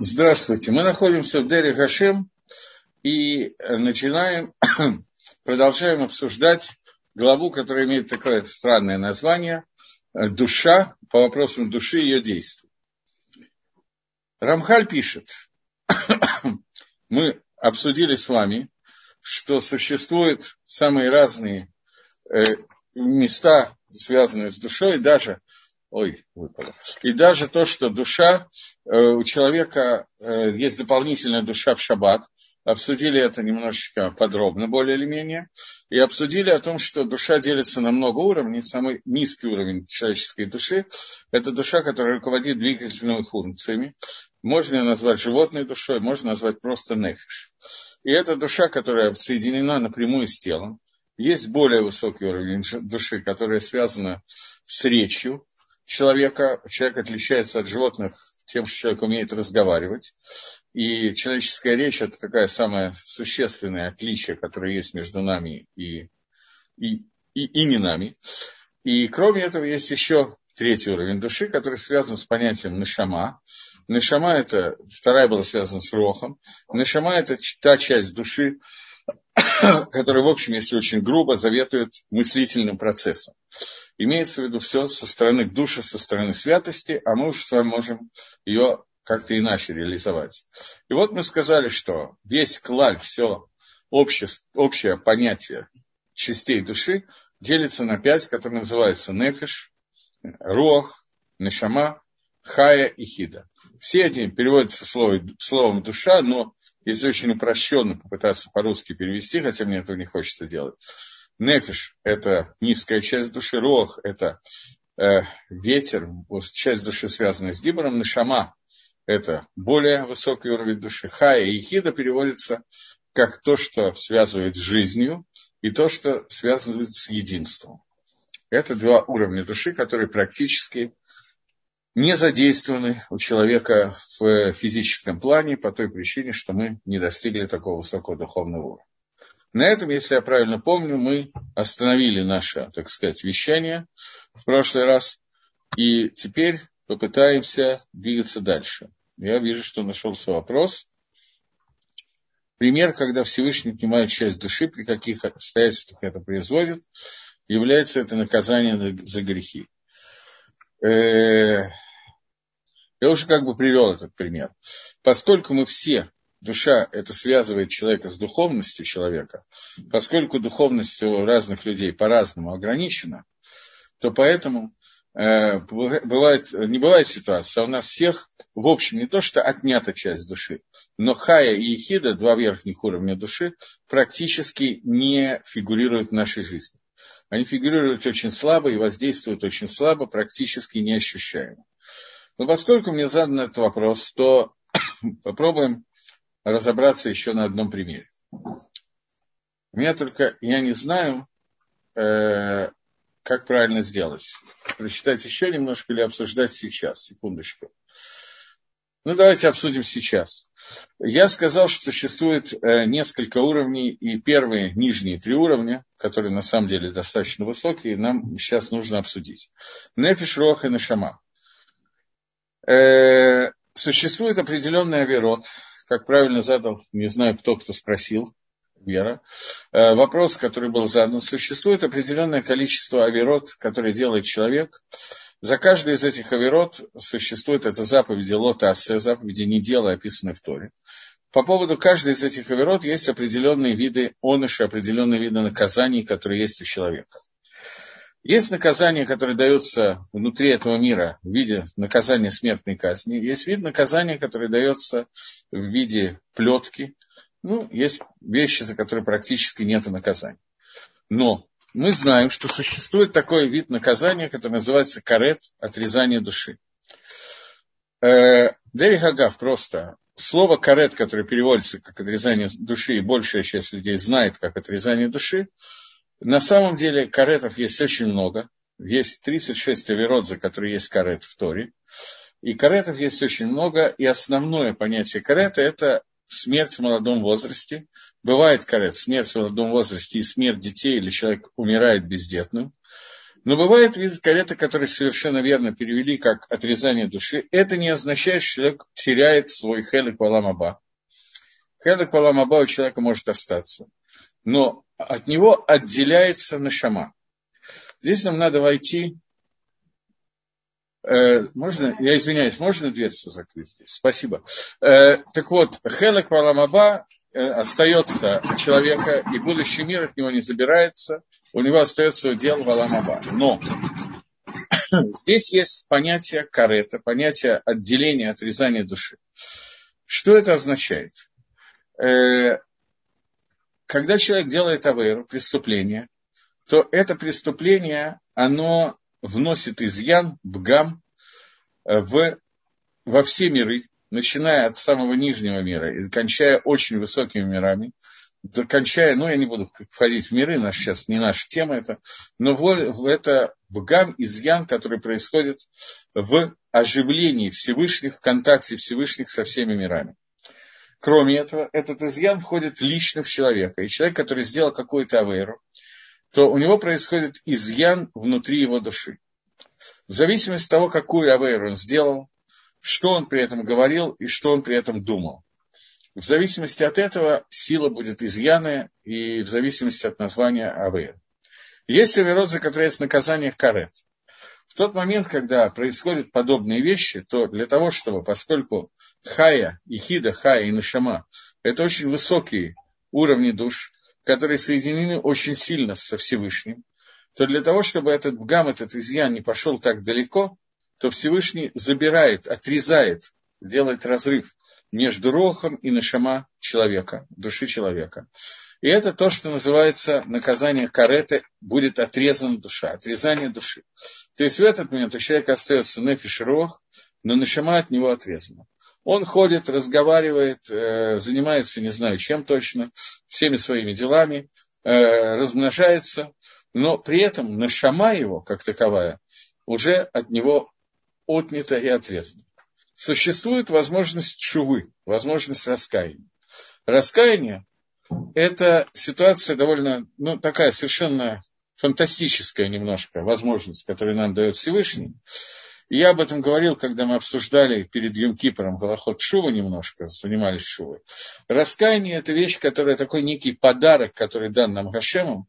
Здравствуйте. Мы находимся в Дере Хашем и начинаем, продолжаем обсуждать главу, которая имеет такое странное название «Душа» по вопросам души и ее действий. Рамхаль пишет, мы обсудили с вами, что существуют самые разные э, места, связанные с душой, даже Ой, выпало. И даже то, что душа, э, у человека э, есть дополнительная душа в шаббат, обсудили это немножечко подробно, более или менее, и обсудили о том, что душа делится на много уровней. Самый низкий уровень человеческой души – это душа, которая руководит двигательными функциями. Можно ее назвать животной душой, можно назвать просто нефиш. И это душа, которая соединена напрямую с телом. Есть более высокий уровень души, которая связана с речью, человека, человек отличается от животных тем, что человек умеет разговаривать. И человеческая речь – это такая самая существенное отличие, которое есть между нами и, и, и, и не нами. И кроме этого есть еще третий уровень души, который связан с понятием нашама. Нашама – это, вторая была связана с рохом. Нашама – это та часть души, которая, в общем, если очень грубо, заветует мыслительным процессом. Имеется в виду все со стороны души, со стороны святости, а мы уже с вами можем ее как-то иначе реализовать. И вот мы сказали, что весь клаль, все общее, общее понятие частей души делится на пять, которые называются нефиш, руах, нешама, хая и хида. Все эти переводятся словом душа, но если очень упрощенно попытаться по-русски перевести, хотя мне этого не хочется делать, Нефиш – это низкая часть души, рох – это э, ветер, часть души, связанная с дибором, нашама – это более высокий уровень души, хая и хида переводится как то, что связывает с жизнью, и то, что связывает с единством. Это два уровня души, которые практически не задействованы у человека в физическом плане по той причине, что мы не достигли такого высокого духовного уровня. На этом, если я правильно помню, мы остановили наше, так сказать, вещание в прошлый раз. И теперь попытаемся двигаться дальше. Я вижу, что нашелся вопрос. Пример, когда Всевышний отнимает часть души, при каких обстоятельствах это производит, является это наказание за грехи. Я уже как бы привел этот пример. Поскольку мы все душа это связывает человека с духовностью человека, поскольку духовность у разных людей по-разному ограничена, то поэтому э, бывает, не бывает ситуация, а у нас всех, в общем, не то, что отнята часть души, но хая и ехида, два верхних уровня души, практически не фигурируют в нашей жизни. Они фигурируют очень слабо и воздействуют очень слабо, практически неощущаемо. Но поскольку мне задан этот вопрос, то попробуем разобраться еще на одном примере. У меня только, я не знаю, э, как правильно сделать. Прочитать еще немножко или обсуждать сейчас. Секундочку. Ну, давайте обсудим сейчас. Я сказал, что существует э, несколько уровней, и первые нижние три уровня, которые на самом деле достаточно высокие, нам сейчас нужно обсудить. Нефиш, Рох и Нашама. Э, существует определенный оверот, как правильно задал, не знаю, кто кто спросил, Вера, э, вопрос, который был задан. Существует определенное количество авирот, которые делает человек. За каждый из этих авирот существует это заповеди лота асе, заповеди не делая, описанные в Торе. По поводу каждой из этих авирот есть определенные виды оныши, определенные виды наказаний, которые есть у человека. Есть наказание, которое дается внутри этого мира в виде наказания смертной казни. Есть вид наказания, который дается в виде плетки. Ну, есть вещи, за которые практически нет наказания. Но мы знаем, что существует такой вид наказания, который называется карет, отрезание души. Э, Дерри Хагав просто. Слово карет, которое переводится как отрезание души, и большая часть людей знает как отрезание души, на самом деле каретов есть очень много. Есть 36 аверот, за которые есть карет в Торе. И каретов есть очень много. И основное понятие карета – это смерть в молодом возрасте. Бывает карет, смерть в молодом возрасте и смерть детей, или человек умирает бездетным. Но бывает вид карета, который совершенно верно перевели как отрезание души. Это не означает, что человек теряет свой хелек паламаба. Хелек паламаба у человека может остаться. Но от него отделяется нашама. Здесь нам надо войти Э, можно, я извиняюсь, можно дверцу закрыть здесь? Спасибо. Э, так вот, Хелек Паламаба э, остается человека, и будущий мир от него не забирается, у него остается удел Валамаба. Но здесь есть понятие карета, понятие отделения, отрезания души. Что это означает? Когда человек делает авейру, преступление, то это преступление, оно вносит изъян, бгам, э, в, во все миры, начиная от самого нижнего мира и кончая очень высокими мирами, кончая, ну, я не буду входить в миры, наш сейчас не наша тема это, но это бгам, изъян, который происходит в оживлении Всевышних, в контакте Всевышних со всеми мирами. Кроме этого, этот изъян входит лично в человека. И человек, который сделал какую-то авейру, то у него происходит изъян внутри его души. В зависимости от того, какую авейру он сделал, что он при этом говорил и что он при этом думал. В зависимости от этого сила будет изъяна и в зависимости от названия авейр. Есть авейрот, за которые есть наказание карет. В тот момент, когда происходят подобные вещи, то для того, чтобы, поскольку хая, и хида, хая и нашама – это очень высокие уровни душ, которые соединены очень сильно со Всевышним, то для того, чтобы этот гам, этот изъян не пошел так далеко, то Всевышний забирает, отрезает, делает разрыв между рохом и нашама человека, души человека. И это то, что называется наказание кареты, будет отрезана душа, отрезание души. То есть в этот момент у человека остается нефиш рох, но нашама от него отрезана. Он ходит, разговаривает, э, занимается, не знаю чем точно, всеми своими делами, э, размножается, но при этом нашама его, как таковая, уже от него отнята и отрезана. Существует возможность чувы, возможность раскаяния. Раскаяние – это ситуация довольно, ну, такая совершенно фантастическая немножко возможность, которую нам дает Всевышний. Я об этом говорил, когда мы обсуждали перед Юмкипером Голоход Шува немножко, занимались Шувой. Раскаяние – это вещь, которая такой некий подарок, который дан нам Хашемом.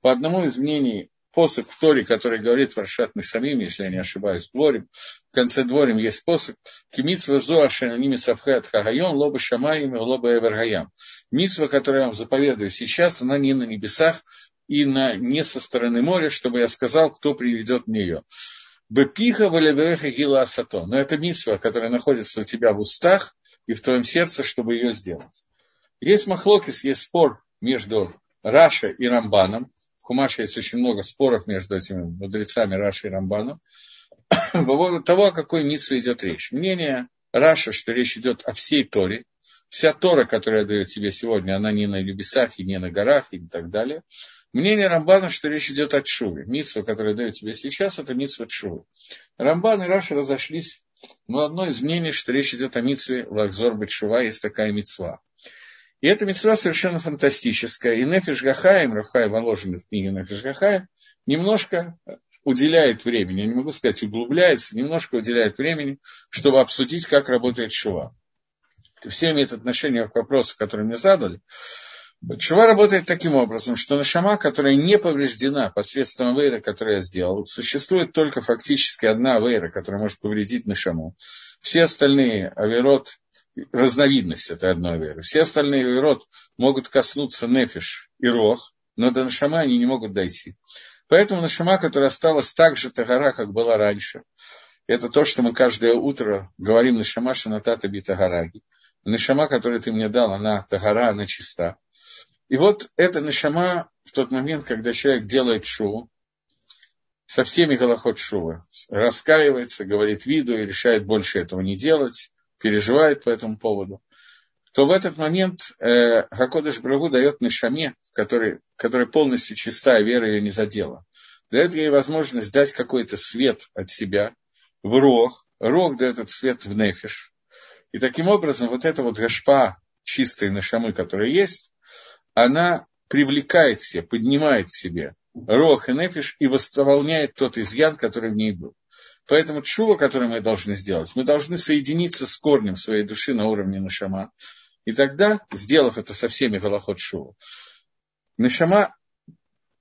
По одному из мнений, посох в Торе, который говорит Шатный Самим, если я не ошибаюсь, дворим. В конце дворим есть посох. Кимитсва зоашена ними савхет хагайон, лоба шамаем лоба эвергаям. Митсва, которую я вам заповедую сейчас, она не на небесах и на, не со стороны моря, чтобы я сказал, кто приведет мне ее. Бепиха валевеха гила асато. Но это митсва, которая находится у тебя в устах и в твоем сердце, чтобы ее сделать. Есть מחלוקת, есть спор между Раши и Рамбаном. В Хумаше есть очень много споров между этими мудрецами Раши и Рамбаном. По поводу того, о какой мицве идет речь. Мнение Раши, что речь идет о всей Торе. Вся Тора, которая дает тебе сегодня, она не на небесах и не на горах и так далее. Мнение Рамбана, что речь идет о Тшуве. Мицва, которая дает тебе сейчас, это Мицва Тшувы. Рамбан и Раша разошлись но одно из мнений, что речь идет о Митсве Лахзор Бетшува, есть такая Митсва. И эта митцва совершенно фантастическая. И Нефиш Гахаем, Рафхай вложенный в книге Нефиш Гахаем, немножко уделяет времени, я не могу сказать углубляется, немножко уделяет времени, чтобы обсудить, как работает Шува. Все имеют отношение к вопросу, который мне задали. Чува работает таким образом, что нашама, которая не повреждена посредством авейра, который я сделал, существует только фактически одна авейра, которая может повредить нашаму. Все остальные авирот, разновидность этой одной авейры, все остальные авирот могут коснуться нефиш и рох, но до нашама они не могут дойти. Поэтому нашама, которая осталась так же тагара, как была раньше, это то, что мы каждое утро говорим нашама шанатата битагараги. Нашама, которую ты мне дал, она тагара, она чиста. И вот эта нашама в тот момент, когда человек делает шоу, со всеми голоход шува, раскаивается, говорит виду и решает больше этого не делать, переживает по этому поводу, то в этот момент э, Хакодыш Брагу дает Нашаме, который, который полностью чистая, вера ее не задела. Дает ей возможность дать какой-то свет от себя в рог. Рог дает этот свет в нефиш. И таким образом вот эта вот гашпа чистой Нашамы, которая есть, она привлекает себе, поднимает к себе Рох и Нефиш и восполняет тот изъян, который в ней был. Поэтому чува, который мы должны сделать, мы должны соединиться с корнем своей души на уровне Нашама. И тогда, сделав это со всеми Галахот Шува, Нашама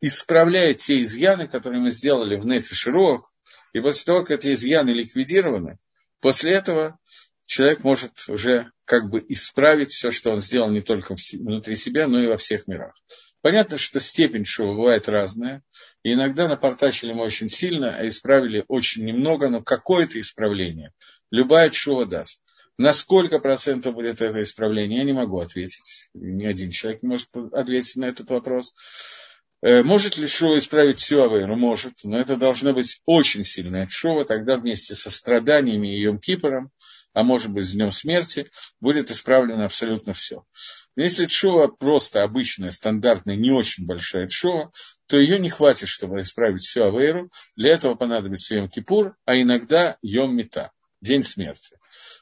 исправляет те изъяны, которые мы сделали в Нефиш и Рох, и после того, как эти изъяны ликвидированы, после этого человек может уже как бы исправить все, что он сделал не только внутри себя, но и во всех мирах. Понятно, что степень шува бывает разная. И иногда напортачили мы очень сильно, а исправили очень немного, но какое-то исправление. Любая шува даст. На сколько процентов будет это исправление, я не могу ответить. Ни один человек не может ответить на этот вопрос. Э, может ли Шува исправить всю Авейру? Может, но это должно быть очень сильное Шува, тогда вместе со страданиями и Йом Кипором, а может быть с Днем Смерти, будет исправлено абсолютно все. Если Шува просто обычная, стандартная, не очень большая Шува, то ее не хватит, чтобы исправить всю Авейру. Для этого понадобится Йом Кипур, а иногда Йом Мета, День Смерти.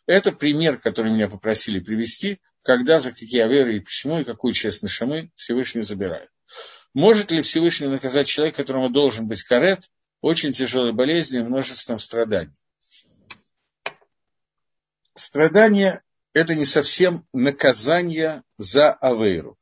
Это пример, который меня попросили привести, когда, за какие Аверы и почему, и какую часть Нашамы Всевышний забирает. Может ли Всевышний наказать человека, которому должен быть карет, очень тяжелой болезнью и множеством страданий? Страдание – это не совсем наказание за Авейру.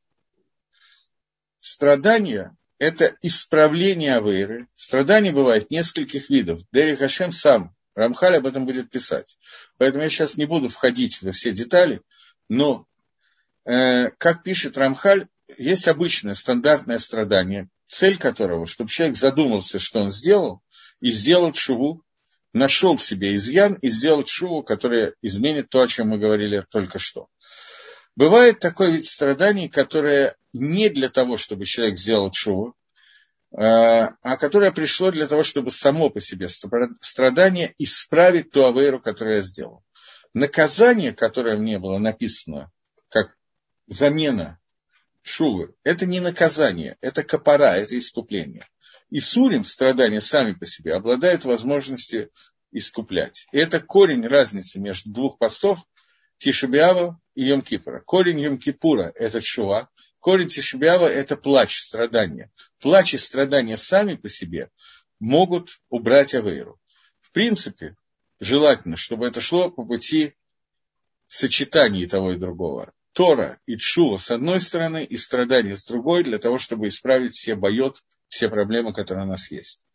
Страдание – это исправление Авейры. Страдания бывает нескольких видов. Дерри Хашем сам, Рамхаль об этом будет писать. Поэтому я сейчас не буду входить во все детали, но, э, как пишет Рамхаль, есть обычное стандартное страдание, цель которого, чтобы человек задумался, что он сделал, и сделал шуву, нашел в себе изъян и сделал шуву, которая изменит то, о чем мы говорили только что. Бывает такой вид страданий, которое не для того, чтобы человек сделал шуву, а, а которое пришло для того, чтобы само по себе страдание исправить ту авейру, которую я сделал. Наказание, которое мне было написано как замена шувы, это не наказание, это капара, это искупление. И сурим, страдания сами по себе, обладают возможностью искуплять. И это корень разницы между двух постов Тишебиава и Йом-Кипура. Корень Йом-Кипура – это шува, корень Тишебиава – это плач, страдания. Плач и страдания сами по себе могут убрать Авейру. В принципе, желательно, чтобы это шло по пути сочетания того и другого. Тора и Чува с одной стороны и страдания с другой, для того, чтобы исправить все бойот, все проблемы, которые у нас есть.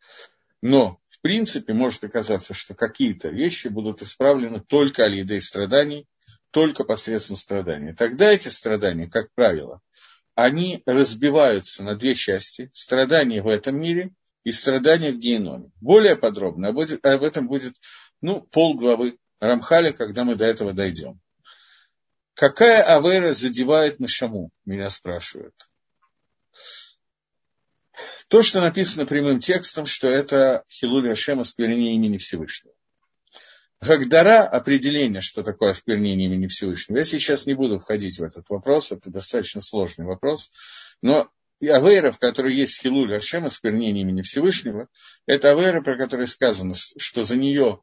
Но, в принципе, может оказаться, что какие-то вещи будут исправлены только алидой страданий, только посредством страданий. Тогда эти страдания, как правило, они разбиваются на две части. Страдания в этом мире и страдания в геноме. Более подробно об этом будет ну, полглавы Рамхаля, когда мы до этого дойдем. Какая авера задевает Нашаму, меня спрашивают. То, что написано прямым текстом, что это Хилуль Ашем осквернение имени Всевышнего. Гагдара, определение, что такое осквернение имени Всевышнего, я сейчас не буду входить в этот вопрос, это достаточно сложный вопрос, но и авейра, в которой есть Хилуль Ашем, осквернение имени Всевышнего, это авейра, про которую сказано, что за нее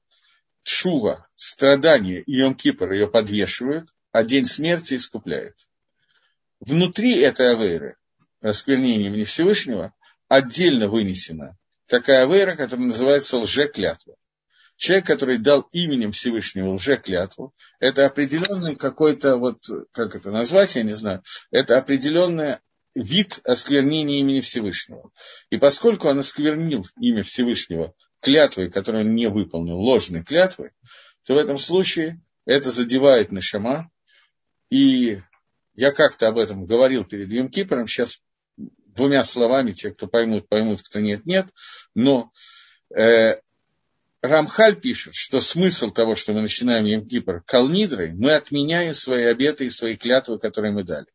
Шува, страдания и Йом-Кипр ее подвешивают, а день смерти искупляет. Внутри этой авейры, осквернения имени Всевышнего, отдельно вынесена такая авейра, которая называется лжеклятва. Человек, который дал именем Всевышнего лжеклятву, это определенный какой-то, вот, как это назвать, я не знаю, это определенный вид осквернения имени Всевышнего. И поскольку он осквернил имя Всевышнего клятвой, которую он не выполнил, ложной клятвой, то в этом случае это задевает Нашама, и я как-то об этом говорил перед Йом Кипром, сейчас двумя словами, те, кто поймут, поймут, кто нет, нет. Но э, Рамхаль пишет, что смысл того, что мы начинаем Йом Кипр калнидрой, мы отменяем свои обеты и свои клятвы, которые мы дали.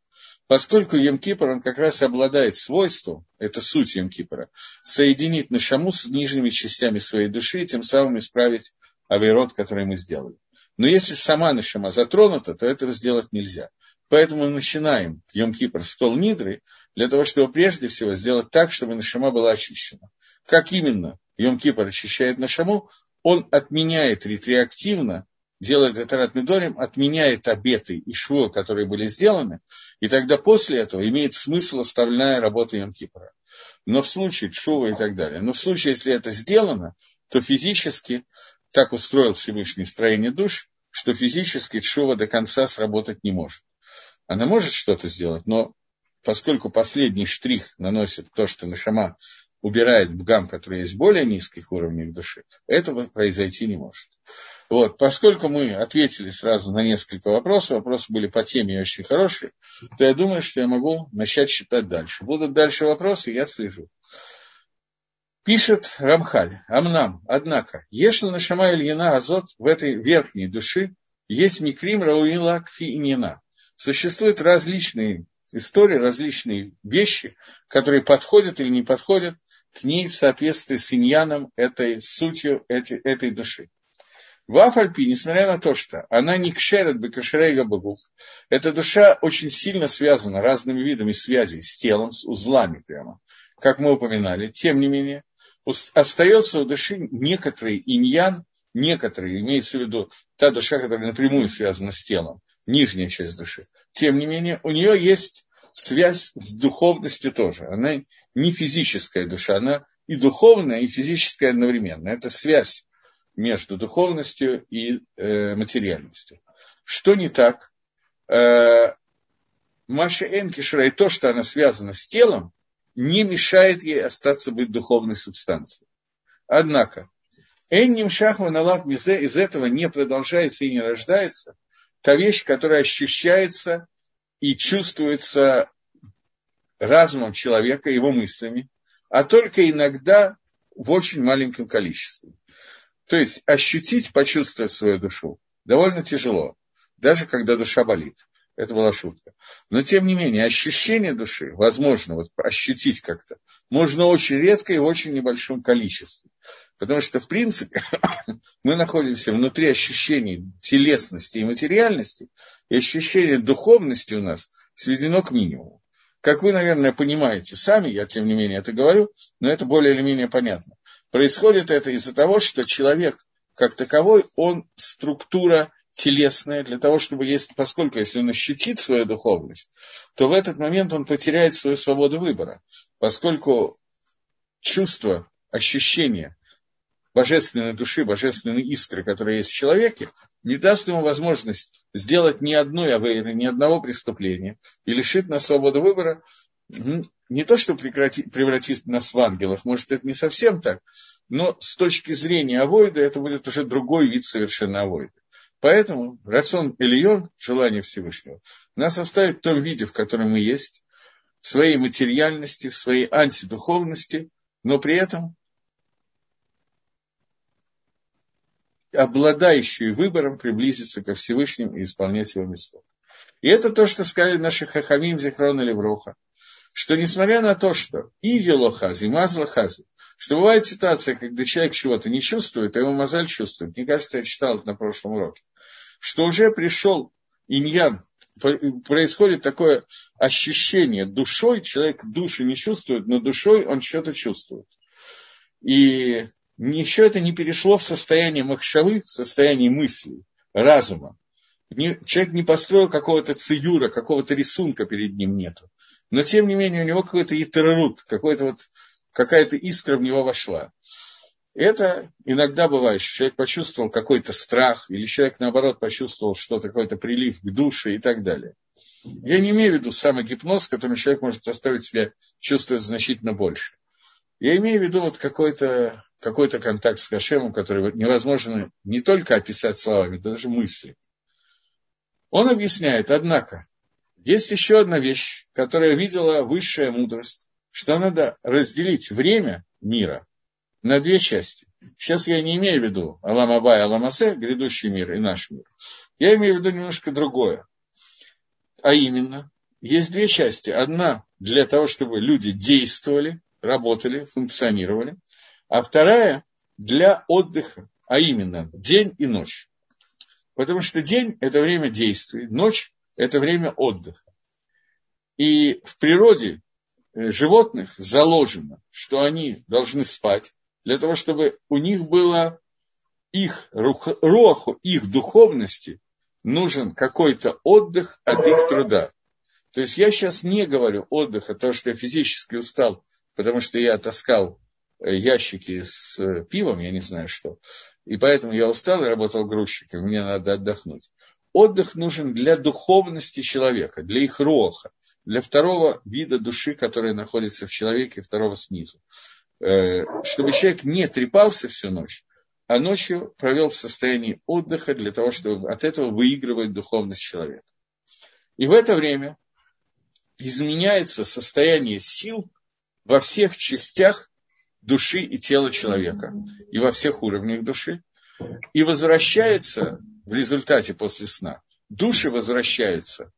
Поскольку Йом Кипр, он как раз обладает свойством, это суть Йом Кипра, соединить Нашаму с нижними частями своей души и тем самым исправить авирот, который мы сделали. Но если сама Нашама затронута, то этого сделать нельзя. Поэтому мы начинаем Йом-Кипр с Тол Нидры, для того, чтобы прежде всего сделать так, чтобы Нашама была очищена. Как именно Йом-Кипр очищает Нашаму? Он отменяет ретреактивно делает это Медорим, отменяет обеты и швы, которые были сделаны, и тогда после этого имеет смысл оставленная работа Йом Кипра. Но в случае Шува и так далее, но в случае, если это сделано, то физически так устроил Всевышний строение душ, что физически Шува до конца сработать не может. Она может что-то сделать, но поскольку последний штрих наносит то, что Нашама убирает бгам, который есть более низких уровней души, этого произойти не может. Вот, поскольку мы ответили сразу на несколько вопросов, вопросы были по теме очень хорошие, то я думаю, что я могу начать читать дальше. Будут дальше вопросы, я слежу. Пишет Рамхаль, Амнам, однако, если на Шама Ильина Азот в этой верхней души есть микрим Рауила Кфиинина. Существуют различные истории, различные вещи, которые подходят или не подходят к ней в соответствии с иньяном этой сутью этой, этой души. В Афальпи, несмотря на то, что она не кшерет бекашерейга богов, эта душа очень сильно связана разными видами связей с телом, с узлами прямо, как мы упоминали. Тем не менее, остается у души некоторый иньян, некоторые, имеется в виду та душа, которая напрямую связана с телом, нижняя часть души. Тем не менее, у нее есть связь с духовностью тоже. Она не физическая душа, она и духовная, и физическая одновременно. Это связь между духовностью и э, материальностью. Что не так? Э, Маша Энкишера и то, что она связана с телом, не мешает ей остаться быть духовной субстанцией. Однако, Энним Шахва Налат Мизе из этого не продолжается и не рождается та вещь, которая ощущается и чувствуется разумом человека, его мыслями, а только иногда в очень маленьком количестве. То есть ощутить, почувствовать свою душу довольно тяжело, даже когда душа болит. Это была шутка. Но, тем не менее, ощущение души, возможно, вот ощутить как-то, можно очень редко и в очень небольшом количестве. Потому что, в принципе, мы находимся внутри ощущений телесности и материальности, и ощущение духовности у нас сведено к минимуму. Как вы, наверное, понимаете сами, я, тем не менее, это говорю, но это более или менее понятно. Происходит это из-за того, что человек, как таковой, он структура телесное, для того, чтобы, есть, поскольку если он ощутит свою духовность, то в этот момент он потеряет свою свободу выбора, поскольку чувство, ощущение божественной души, божественной искры, которая есть в человеке, не даст ему возможность сделать ни одной авейры, ни одного преступления и лишит нас свободы выбора, не то, что превратит нас в ангелов, может, это не совсем так, но с точки зрения авойда это будет уже другой вид совершенно авойда. Поэтому рацион Ильон, желание Всевышнего, нас оставит в том виде, в котором мы есть, в своей материальности, в своей антидуховности, но при этом обладающие выбором приблизиться ко Всевышнему и исполнять его место. И это то, что сказали наши хахамим Зихрон или Вроха, что несмотря на то, что и велохази, и мазлахази, что бывает ситуация, когда человек чего-то не чувствует, а его мозаль чувствует. Мне кажется, я читал это на прошлом уроке что уже пришел иньян, происходит такое ощущение душой, человек души не чувствует, но душой он что-то чувствует. И еще это не перешло в состояние махшавы, в состояние мыслей, разума. Человек не построил какого-то циюра, какого-то рисунка перед ним нету. Но тем не менее у него какой-то итеррут, какой-то вот, какая-то искра в него вошла. Это иногда бывает, что человек почувствовал какой-то страх, или человек, наоборот, почувствовал что-то, какой-то прилив к душе и так далее. Я не имею в виду самогипноз, которым человек может заставить себя чувствовать значительно больше. Я имею в виду вот какой-то какой контакт с Хашемом, который невозможно не только описать словами, даже мысли. Он объясняет, однако, есть еще одна вещь, которая видела высшая мудрость, что надо разделить время мира на две части. Сейчас я не имею в виду Алам Аба и Алам Асе, грядущий мир и наш мир. Я имею в виду немножко другое. А именно, есть две части. Одна для того, чтобы люди действовали, работали, функционировали. А вторая для отдыха, а именно день и ночь. Потому что день – это время действий, ночь – это время отдыха. И в природе э, животных заложено, что они должны спать, для того, чтобы у них было их руху, их духовности нужен какой-то отдых от их труда. То есть я сейчас не говорю отдыха, то, что я физически устал, потому что я таскал э, ящики с э, пивом, я не знаю что. И поэтому я устал и работал грузчиком, мне надо отдохнуть. Отдых нужен для духовности человека, для их роха, для второго вида души, который находится в человеке, второго снизу. Э, чтобы человек не трепался всю ночь, а ночью провел в состоянии отдыха для того, чтобы от этого выигрывать духовность человека. И в это время изменяется состояние сил во всех частях души и тела человека, и во всех уровнях души, и возвращается в результате после сна, души возвращаются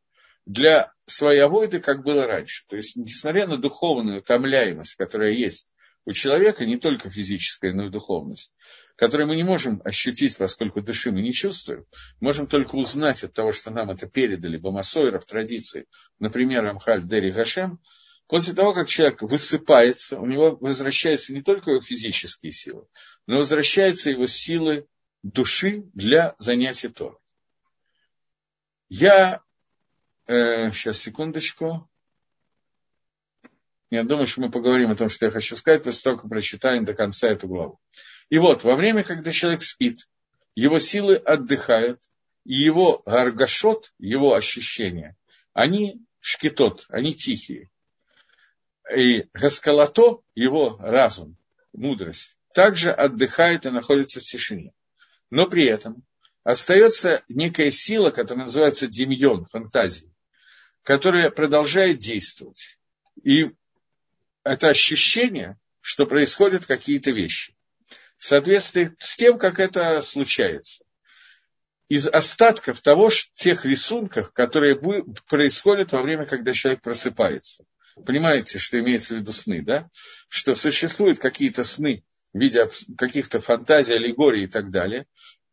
для своей авойды, как было раньше. То есть, несмотря на духовную томляемость, которая есть у человека, не только физическая, но и духовность, которую мы не можем ощутить, поскольку души мы не чувствуем, можем только узнать от того, что нам это передали Бамасойра в традиции, например, Амхаль Дери Гашем, после того, как человек высыпается, у него возвращаются не только его физические силы, но возвращаются его силы души для занятия Торой. Я, э, сейчас секундочку, я думаю, что мы поговорим о том, что я хочу сказать, после того, как прочитаем до конца эту главу. И вот, во время, когда человек спит, его силы отдыхают, и его гаргашот, его ощущения, они шкитот, они тихие. И гаскалато, его разум, мудрость, также отдыхает и находится в тишине. Но при этом остается некая сила, которая называется демьон, фантазия, которая продолжает действовать. И это ощущение, что происходят какие-то вещи. В соответствии с тем, как это случается. Из остатков того, тех рисунков, которые происходят во время, когда человек просыпается. Понимаете, что имеется в виду сны, да? Что существуют какие-то сны в виде каких-то фантазий, аллегорий и так далее,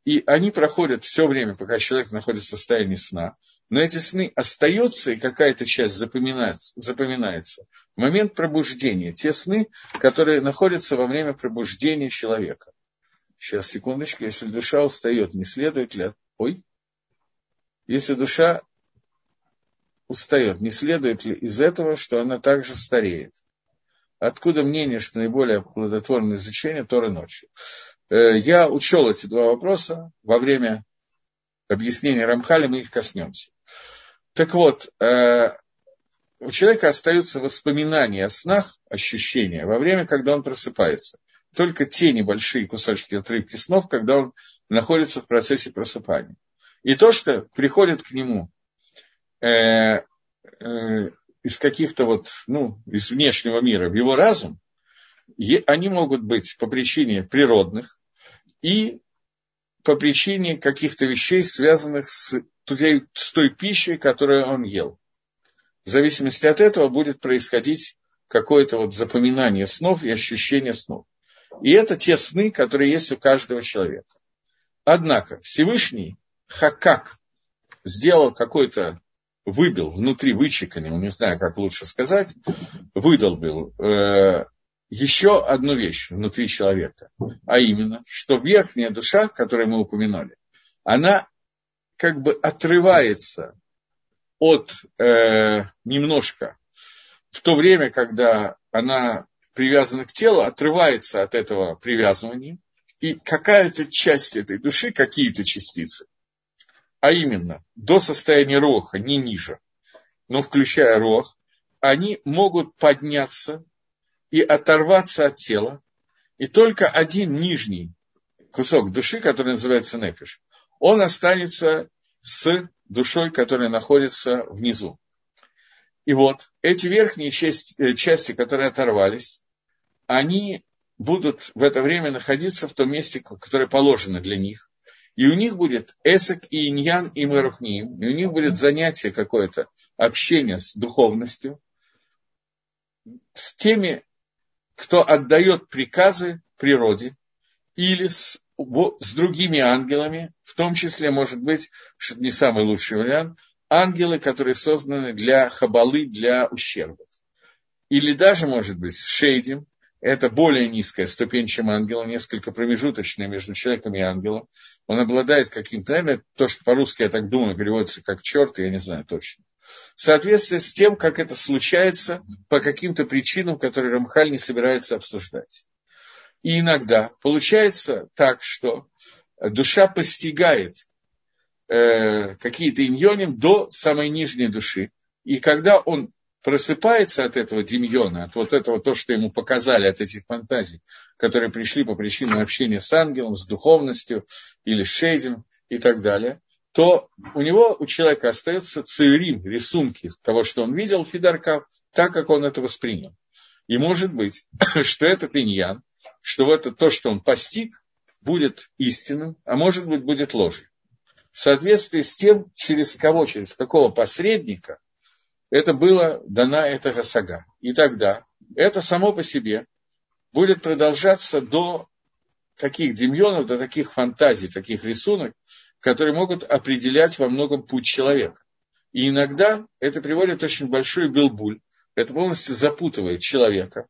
и они проходят все время, пока человек находится в состоянии сна. Но эти сны остаются, и какая-то часть запоминается, запоминается. Момент пробуждения. Те сны, которые находятся во время пробуждения человека. Сейчас, секундочку. Если душа устает, не следует ли... Ой. Если душа устает, не следует ли из этого, что она также стареет? Откуда мнение, что наиболее плодотворное изучение Торы ночью? Э, я учел эти два вопроса во время объяснения Рамхали, мы их коснемся. Так вот, э, у человека остаются воспоминания о снах, ощущения во время, когда он просыпается. Только те небольшие кусочки отрывки снов, когда он находится в процессе просыпания. И то, что приходит к нему э, э, из каких-то вот, ну, из внешнего мира в его разум, они могут быть по причине природных, и по причине каких-то вещей, связанных с с той пищей, которую он ел. В зависимости от этого будет происходить какое-то вот запоминание снов и ощущение снов. И это те сны, которые есть у каждого человека. Однако Всевышний Хакак сделал какой-то, выбил внутри, вычеканил, не знаю, как лучше сказать, выдолбил э, еще одну вещь внутри человека, а именно, что верхняя душа, которую мы упоминали, она как бы отрывается от э, немножко. В то время, когда она привязана к телу, отрывается от этого привязывания, и какая-то часть этой души, какие-то частицы, а именно до состояния роха, не ниже, но включая рох, они могут подняться и оторваться от тела, и только один нижний кусок души, который называется непиш, он останется с душой, которая находится внизу. И вот эти верхние части, э, части, которые оторвались, они будут в это время находиться в том месте, которое положено для них. И у них будет эсек и иньян и мэрухним, и у них будет занятие какое-то, общение с духовностью, с теми кто отдает приказы природе или с, с другими ангелами, в том числе, может быть, что не самый лучший вариант, ангелы, которые созданы для хабалы, для ущербов. Или даже, может быть, с шейдем, это более низкая ступень, чем ангела, несколько промежуточная между человеком и ангелом. Он обладает каким-то, наверное, то, что по-русски, я так думаю, переводится как черт, я не знаю точно. В соответствии с тем, как это случается по каким-то причинам, которые Рамхаль не собирается обсуждать. И иногда получается так, что душа постигает э, какие-то иньоним до самой нижней души. И когда он просыпается от этого демьона, от вот этого, то, что ему показали, от этих фантазий, которые пришли по причине общения с ангелом, с духовностью или с шейдем и так далее, то у него, у человека остается циурим, рисунки того, что он видел Фидарка, так, как он это воспринял. И может быть, что этот иньян, что вот это то, что он постиг, будет истинным, а может быть, будет ложью. В соответствии с тем, через кого, через какого посредника – это было дана эта Гасага. И тогда это само по себе будет продолжаться до таких демьонов, до таких фантазий, таких рисунок, которые могут определять во многом путь человека. И иногда это приводит очень большой билбуль. Это полностью запутывает человека.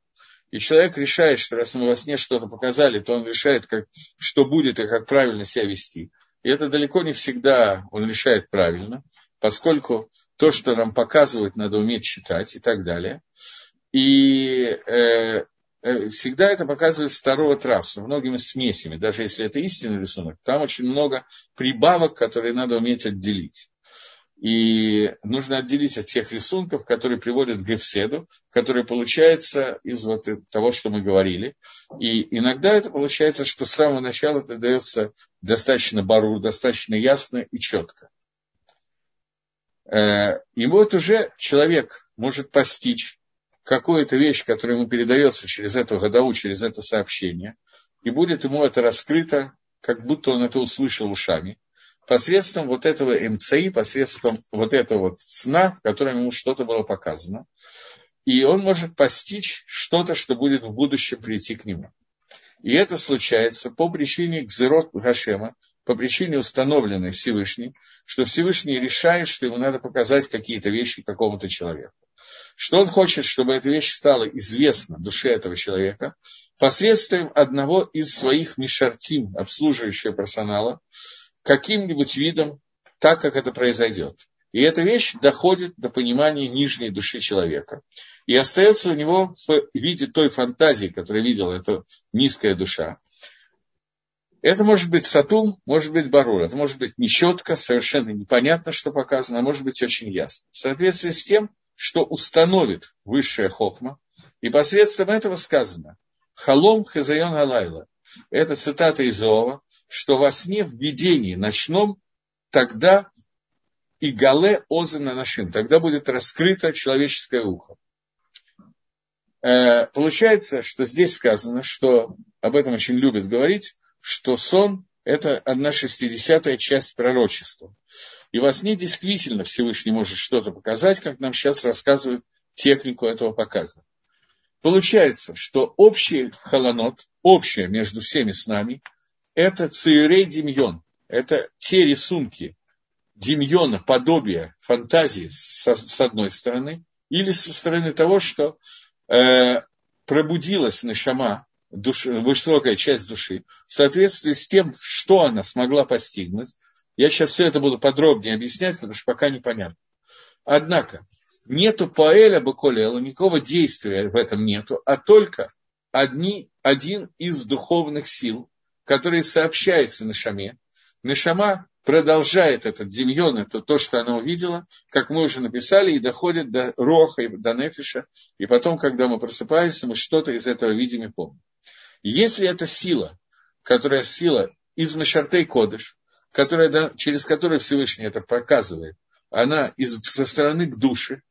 И человек решает, что раз мы во сне что-то показали, то он решает, как, что будет и как правильно себя вести. И это далеко не всегда он решает правильно, поскольку то, что нам показывают, надо уметь читать и так далее. И э, э, всегда это показывает старого трав с многими смесями. Даже если это истинный рисунок, там очень много прибавок, которые надо уметь отделить. И нужно отделить от тех рисунков, которые приводят к гефседу, который получается из вот того, что мы говорили. И иногда это получается, что с самого начала это дается достаточно барур, достаточно ясно и четко. Э, и вот уже человек может постичь какую-то вещь, которая ему передается через эту годову, через это сообщение, и будет ему это раскрыто, как будто он это услышал ушами, посредством вот этого МЦИ, посредством вот этого вот сна, в котором ему что-то было показано. И он может постичь что-то, что будет в будущем прийти к нему. И это случается по причине Гзерот Гашема, по причине установленной Всевышней, что Всевышний решает, что ему надо показать какие-то вещи какому-то человеку. Что он хочет, чтобы эта вещь стала известна душе этого человека посредством одного из своих мишартим, обслуживающего персонала, каким-нибудь видом, так как это произойдет. И эта вещь доходит до понимания нижней души человека. И остается у него в виде той фантазии, которую видела эта низкая душа. Это может быть сатум, может быть барур, это может быть нечетко, совершенно непонятно, что показано, а может быть очень ясно. В соответствии с тем, что установит высшая хохма, и посредством этого сказано «Халом хазайон алайла». Это цитата из Иова, что во сне в видении ночном тогда и гале озен на нашим, тогда будет раскрыто человеческое ухо. Э, получается, что здесь сказано, что об этом очень любят говорить, что сон – это одна шестидесятая часть пророчества. И во сне действительно Всевышний может что-то показать, как нам сейчас рассказывают технику этого показа. Получается, что общий халанот, общее между всеми с нами, это циюрей демьон, это те рисунки демьона, подобия, фантазии с, с одной стороны, или со стороны того, что э, пробудилась нашама душ, высокая часть души, в соответствии с тем, что она смогла постигнуть. Я сейчас все это буду подробнее объяснять, потому что пока непонятно. Однако, нету поэля баколела, никакого действия в этом нету, а только одни, один из духовных сил, который сообщается Нашаме. Нашама продолжает этот демьон, это то, что она увидела, как мы уже написали, и доходит до Роха, и до Нефиша, и потом, когда мы просыпаемся, мы что-то из этого видим и помним. Если это сила, которая сила из Машартей Кодыш, которая, через которую Всевышний это показывает, она из, со стороны к душе,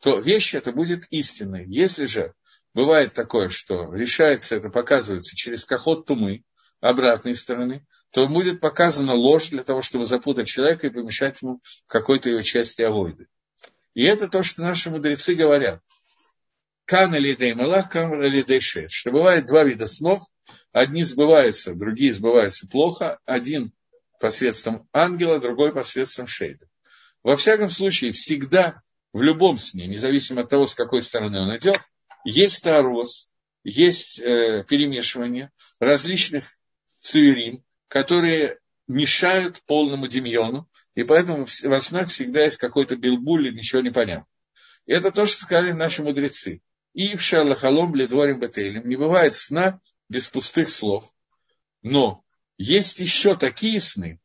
то вещь это будет истинной. Если же бывает такое, что решается это, показывается через кахот тумы, обратной стороны, то будет показана ложь для того, чтобы запутать человека и помешать ему какой-то его части авойды. И это то, что наши мудрецы говорят. Кан или малах, кан или шет. Что бывает два вида снов. Одни сбываются, другие сбываются плохо. Один посредством ангела, другой посредством шейда. Во всяком случае, всегда, в любом сне, независимо от того, с какой стороны он идет, есть тароз, есть э, перемешивание различных цуерим, которые мешают полному демьону, и поэтому во снах всегда есть какой-то билбуль, и ничего не понятно. И это то, что сказали наши мудрецы. И в шарлахалом бледворим бетейлем не бывает сна без пустых слов. Но есть еще такие сны,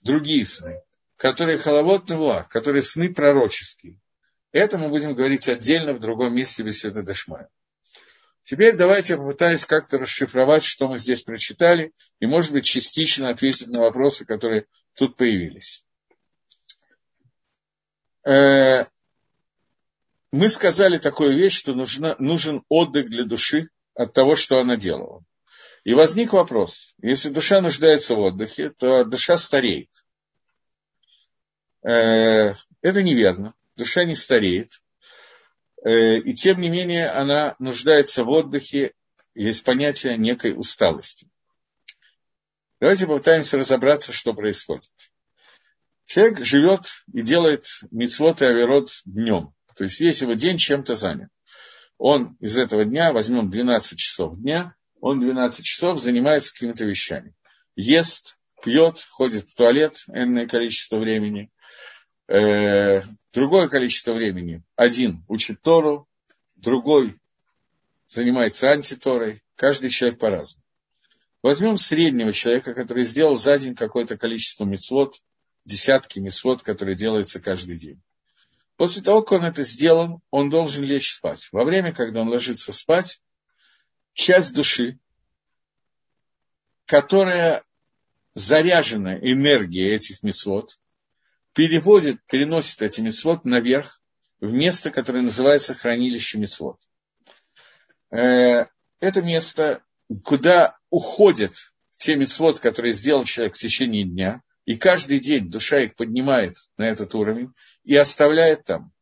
другие сны, которые халавот нуа, которые сны пророческие. Это мы будем говорить отдельно в другом месте без Света Дашмая. Теперь давайте я попытаюсь как-то расшифровать, что мы здесь прочитали, и, может быть, частично ответить на вопросы, которые тут появились. Э, мы сказали такую вещь, что нужна, нужен отдых для души от того, что она делала. И возник вопрос, если душа нуждается в отдыхе, то душа стареет. Э, это неверно. Душа не стареет. Э, и тем не менее она нуждается в отдыхе, есть понятие некой усталости. Давайте попытаемся разобраться, что происходит. Человек живет и делает мицвод и аверот днем. То есть весь его день чем-то занят. Он из этого дня, возьмем 12 часов дня, он 12 часов занимается какими-то вещами. Ест, пьет, ходит в туалет энное количество времени, э, другое количество времени. Один учит Тору, другой занимается антиторой. Каждый человек по-разному. Возьмем среднего человека, который сделал за день какое-то количество мецвод, десятки мецвод, которые делаются каждый день. После того, как он это сделал, он должен лечь спать. Во время, когда он ложится спать, часть души, которая заряжена энергией этих мецвод, переводит, переносит эти мецвод наверх, в место, которое называется хранилище мецвод. Э, это место, куда уходят те мецвод, которые сделал человек в течение дня, и каждый день душа их поднимает на этот уровень и оставляет там.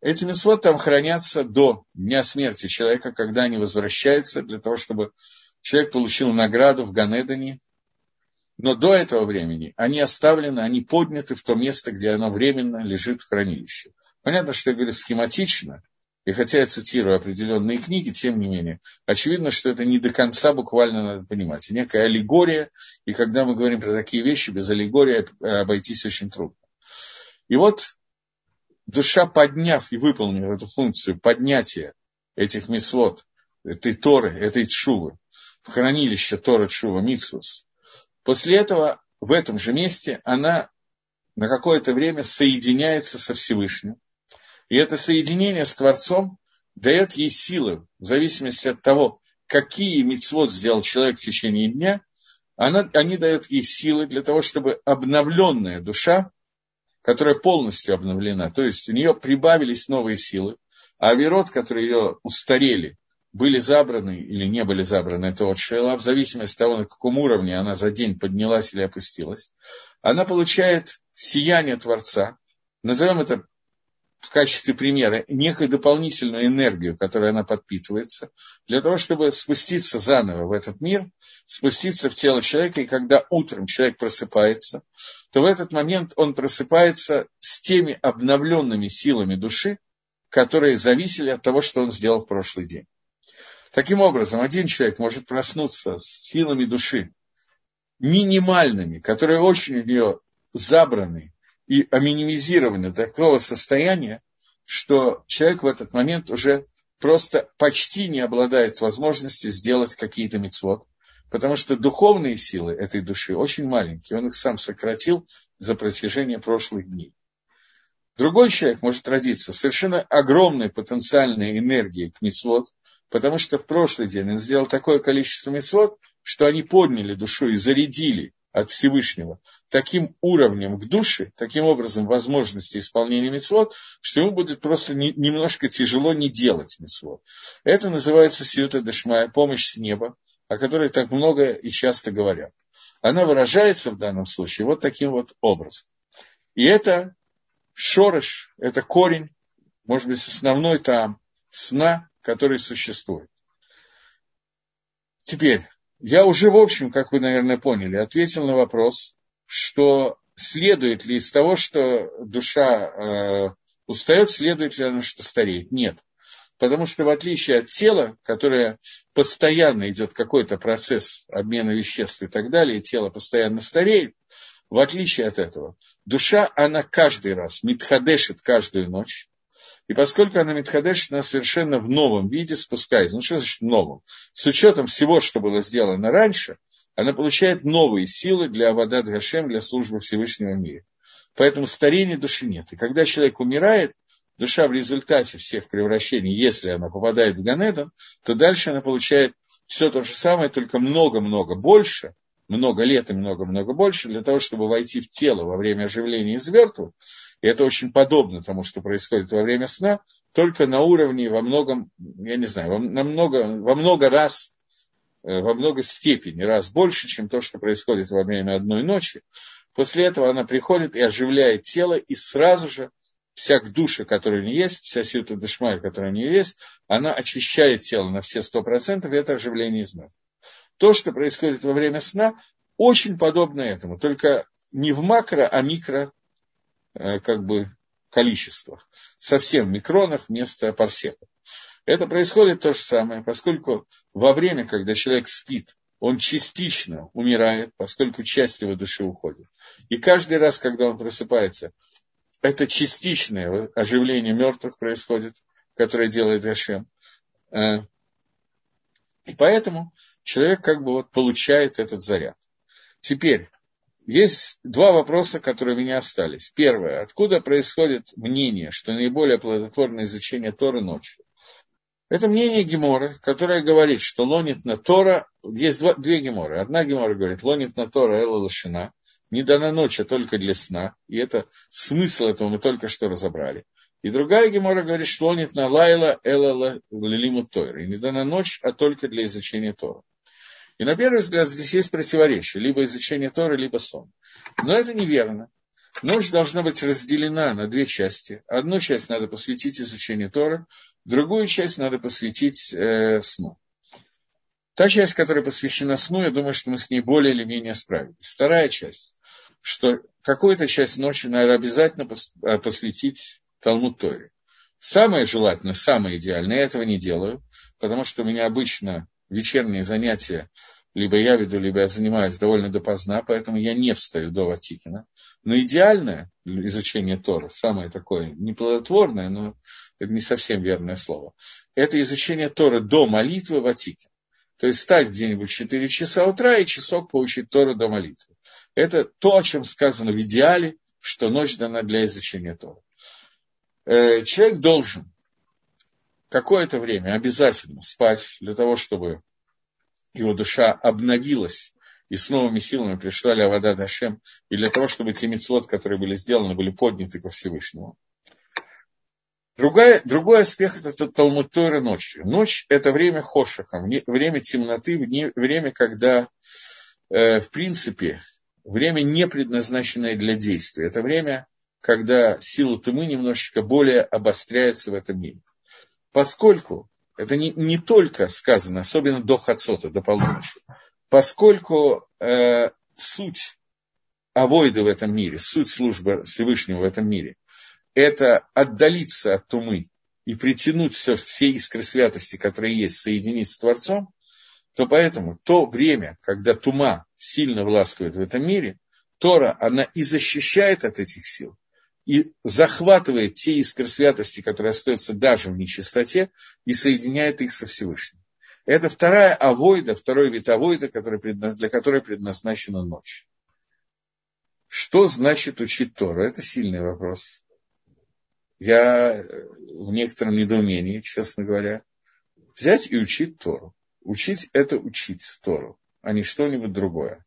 Эти мецвод там хранятся до дня смерти человека, когда они возвращаются для того, чтобы человек получил награду в Ганедане но до этого времени они оставлены, они подняты в то место, где оно временно лежит в хранилище. Понятно, что я говорю схематично, и хотя я цитирую определенные книги, тем не менее, очевидно, что это не до конца буквально надо понимать. Некая аллегория, и когда мы говорим про такие вещи, без аллегории обойтись очень трудно. И вот душа, подняв и выполнив эту функцию поднятия этих мисвод, этой Торы, этой Чувы, в хранилище Тора Чува Митсус, После этого в этом же месте она на какое-то время соединяется со Всевышним. И это соединение с Творцом дает ей силы, в зависимости от того, какие мецвод сделал человек в течение дня, она, они дают ей силы для того, чтобы обновленная душа, которая полностью обновлена, то есть у нее прибавились новые силы, а верот, которые ее устарели, были забраны или не были забраны, это вот шейла, в зависимости от того, на каком уровне она за день поднялась или опустилась, она получает сияние Творца, назовем это в качестве примера, некую дополнительную энергию, которой она подпитывается, для того, чтобы спуститься заново в этот мир, спуститься в тело человека, и когда утром человек просыпается, то в этот момент он просыпается с теми обновленными силами души, которые зависели от того, что он сделал в прошлый день. Таким образом, один человек может проснуться с силами души, минимальными, которые очень у нее забраны и аминимизированы до такого состояния, что человек в этот момент уже просто почти не обладает возможностью сделать какие-то мецвод, потому что духовные силы этой души очень маленькие, он их сам сократил за протяжение прошлых дней. Другой человек может родиться совершенно огромной потенциальной энергией к мецвод, потому что в прошлый день он сделал такое количество месот, что они подняли душу и зарядили от Всевышнего таким уровнем к душе, таким образом возможности исполнения мецвод, что ему будет просто не, немножко тяжело не делать мецвод. Это называется сиюта дешмая, помощь с неба, о которой так много и часто говорят. Она выражается в данном случае вот таким вот образом. И это шорыш, это корень, может быть, основной там сна, который существует. Теперь, я уже, в общем, как вы, наверное, поняли, ответил на вопрос, что следует ли из того, что душа э, устает, следует ли она, что стареет. Нет. Потому что в отличие от тела, которое постоянно идет какой-то процесс обмена веществ и так далее, тело постоянно стареет, в отличие от этого, душа, она каждый раз митхадешит каждую ночь, и поскольку она Митхадеш, она совершенно в новом виде спускается. Ну, что значит в новом? С учетом всего, что было сделано раньше, она получает новые силы для Авадат Гашем, для службы Всевышнего мира. Поэтому старения души нет. И когда человек умирает, душа в результате всех превращений, если она попадает в Ганедан, то дальше она получает все то же самое, только много-много больше, много лет и много-много больше, для того, чтобы войти в тело во время оживления из мертвых, и это очень подобно тому, что происходит во время сна, только на уровне во многом, я не знаю, во, намного, во много раз, э, во много степени, раз больше, чем то, что происходит во время одной ночи. После этого она приходит и оживляет тело, и сразу же вся душа, которая у нее есть, вся сюта дешмая, которая у нее есть, она очищает тело на все сто процентов, и это оживление из мертвых. То, что происходит во время сна, очень подобно этому, только не в макро, а микро как бы количествах, совсем микронов вместо парсеков. Это происходит то же самое, поскольку во время, когда человек спит, он частично умирает, поскольку часть его души уходит. И каждый раз, когда он просыпается, это частичное оживление мертвых происходит, которое делает Гашем. Э, и поэтому человек как бы вот получает этот заряд. Теперь, есть два вопроса, которые у меня остались. Первое. Откуда происходит мнение, что наиболее плодотворное изучение Торы ночью? Это мнение Гемора, которое говорит, что лонит на Тора... Есть два, две Геморы. Одна Гемора говорит, лонит на Тора Эла Лошина. Не дана ночь, а только для сна. И это смысл этого мы только что разобрали. И другая Гемора говорит, что лонит на Лайла Эла Лилиму Тойра. Не дана ночь, а только для изучения Тора. И на первый взгляд здесь есть противоречие, либо изучение Торы, либо сон. Но это неверно. Ночь должна быть разделена на две части. Одну часть надо посвятить изучению Торы, другую часть надо посвятить э, сну. Та часть, которая посвящена сну, я думаю, что мы с ней более или менее справились. Вторая часть, что какую-то часть ночи надо обязательно э, посвятить Талмуд Торе. Самое желательно, самое идеальное, я этого не делаю, потому что у меня обычно вечерние занятия либо я веду, либо я занимаюсь довольно допоздна, поэтому я не встаю до Ватикина. Но идеальное изучение Тора, самое такое неплодотворное, но это не совсем верное слово, это изучение Тора до молитвы Ватикина. То есть встать где-нибудь в 4 часа утра и часок поучить Тора до молитвы. Это то, о чем сказано в идеале, что ночь дана для изучения Тора. Э, человек должен какое-то время обязательно спать для того, чтобы его душа обновилась и с новыми силами пришла ли вода Дашем, и для того, чтобы те мецвод, которые были сделаны, были подняты ко Всевышнему. Другая, другой аспект – это Талмуд Тойра ночью. Ночь – это время хошиха, время темноты, время, когда, э, в принципе, время не предназначенное для действия. Это время, когда сила тумы немножечко более обостряется в этом мире поскольку это не, не только сказано, особенно до Хацота, до полуночи, поскольку э, суть авойда в этом мире, суть службы Всевышнего в этом мире, это отдалиться от тумы и притянуть все, все искры святости, которые есть, соединить с Творцом, то поэтому то время, когда тума сильно властвует в этом мире, Тора, она и защищает от этих сил, и захватывает те искры святости, которые остаются даже в нечистоте, и соединяет их со Всевышним. Это вторая авойда, второй вид авойда, для которой предназначена ночь. Что значит учить Тору? Это сильный вопрос. Я в некотором недоумении, честно говоря. Взять и учить Тору. Учить – это учить Тору, а не что-нибудь другое.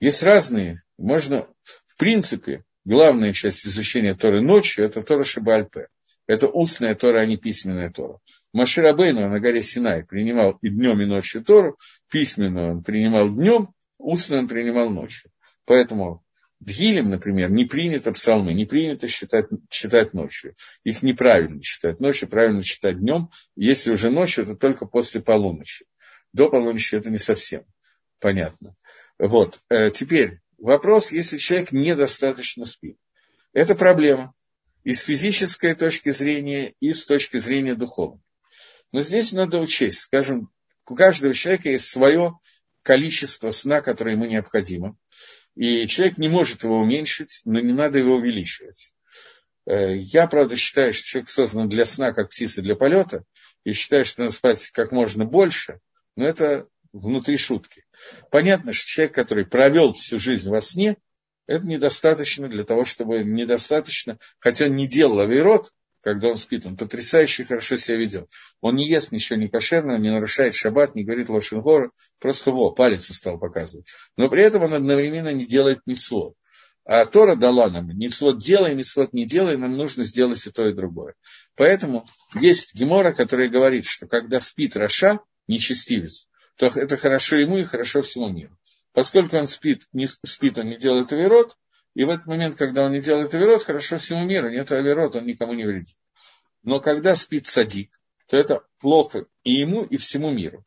Есть разные, можно, в принципе, главная часть изучения Торы ночью – это Тора Шибальпе. Это устная Тора, а не письменная Тора. Машир Абейну на горе Синай принимал и днем, и ночью Тору, письменную он принимал днем, устную он принимал ночью. Поэтому Дгилем, например, не принято псалмы, не принято считать, читать ночью. Их неправильно читать ночью, правильно читать днем. Если уже ночью, это только после полуночи. До полуночи это не совсем понятно. Вот. Э, теперь, Вопрос, если человек недостаточно спит. Это проблема. и с физической точки зрения, и с точки зрения духовной. Но здесь надо учесть, скажем, у каждого человека есть свое количество сна, которое ему необходимо. И человек не может его уменьшить, но не надо его увеличивать. Э, я, правда, считаю, что человек создан для сна, как птица для полета, и считаю, что надо спать как можно больше, но это внутри шутки. Понятно, что человек, который провел всю жизнь во сне, это недостаточно для того, чтобы недостаточно, хотя он не делал авирот, когда он спит, он потрясающе хорошо себя ведет. Он не ест ничего не кошерного, не нарушает шаббат, не говорит лошенгора, просто во, палец стал показывать. Но при этом он одновременно не делает митцвот. А Тора дала нам, митцвот делай, митцвот не делай, нам нужно сделать и то, и другое. Поэтому есть Гемора, которая говорит, что когда спит Раша, нечестивец, то это хорошо ему и хорошо всему миру. Поскольку он спит, не спит, он не делает авирот, и в этот момент, когда он не делает авирот, хорошо всему миру, нет авирот, он никому не вредит. Но когда спит садик, то это плохо и ему, и всему миру.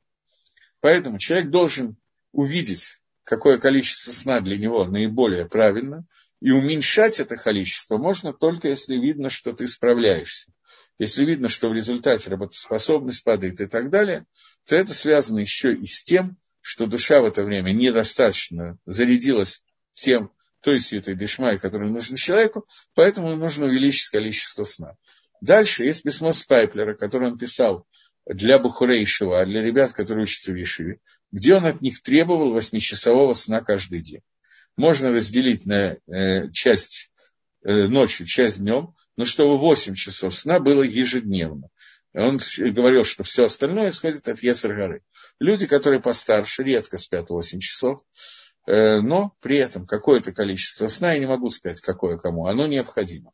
Поэтому человек должен увидеть, какое количество сна для него наиболее правильно, и уменьшать это количество можно только если видно, что ты справляешься. Если видно, что в результате работоспособность падает и так далее, то это связано еще и с тем, что душа в это время недостаточно зарядилась тем, той святой дешмай, который нужен человеку, поэтому нужно увеличить количество сна. Дальше есть письмо Стайплера, которое он писал для Бухурейшева, а для ребят, которые учатся в Ешиве, где он от них требовал восьмичасового сна каждый день. Можно разделить на э, часть э, ночью, часть днем, но чтобы 8 часов сна было ежедневно. Он говорил, что все остальное исходит от Есар Люди, которые постарше, редко спят 8 часов, э, но при этом какое-то количество сна, я не могу сказать, какое кому, оно необходимо.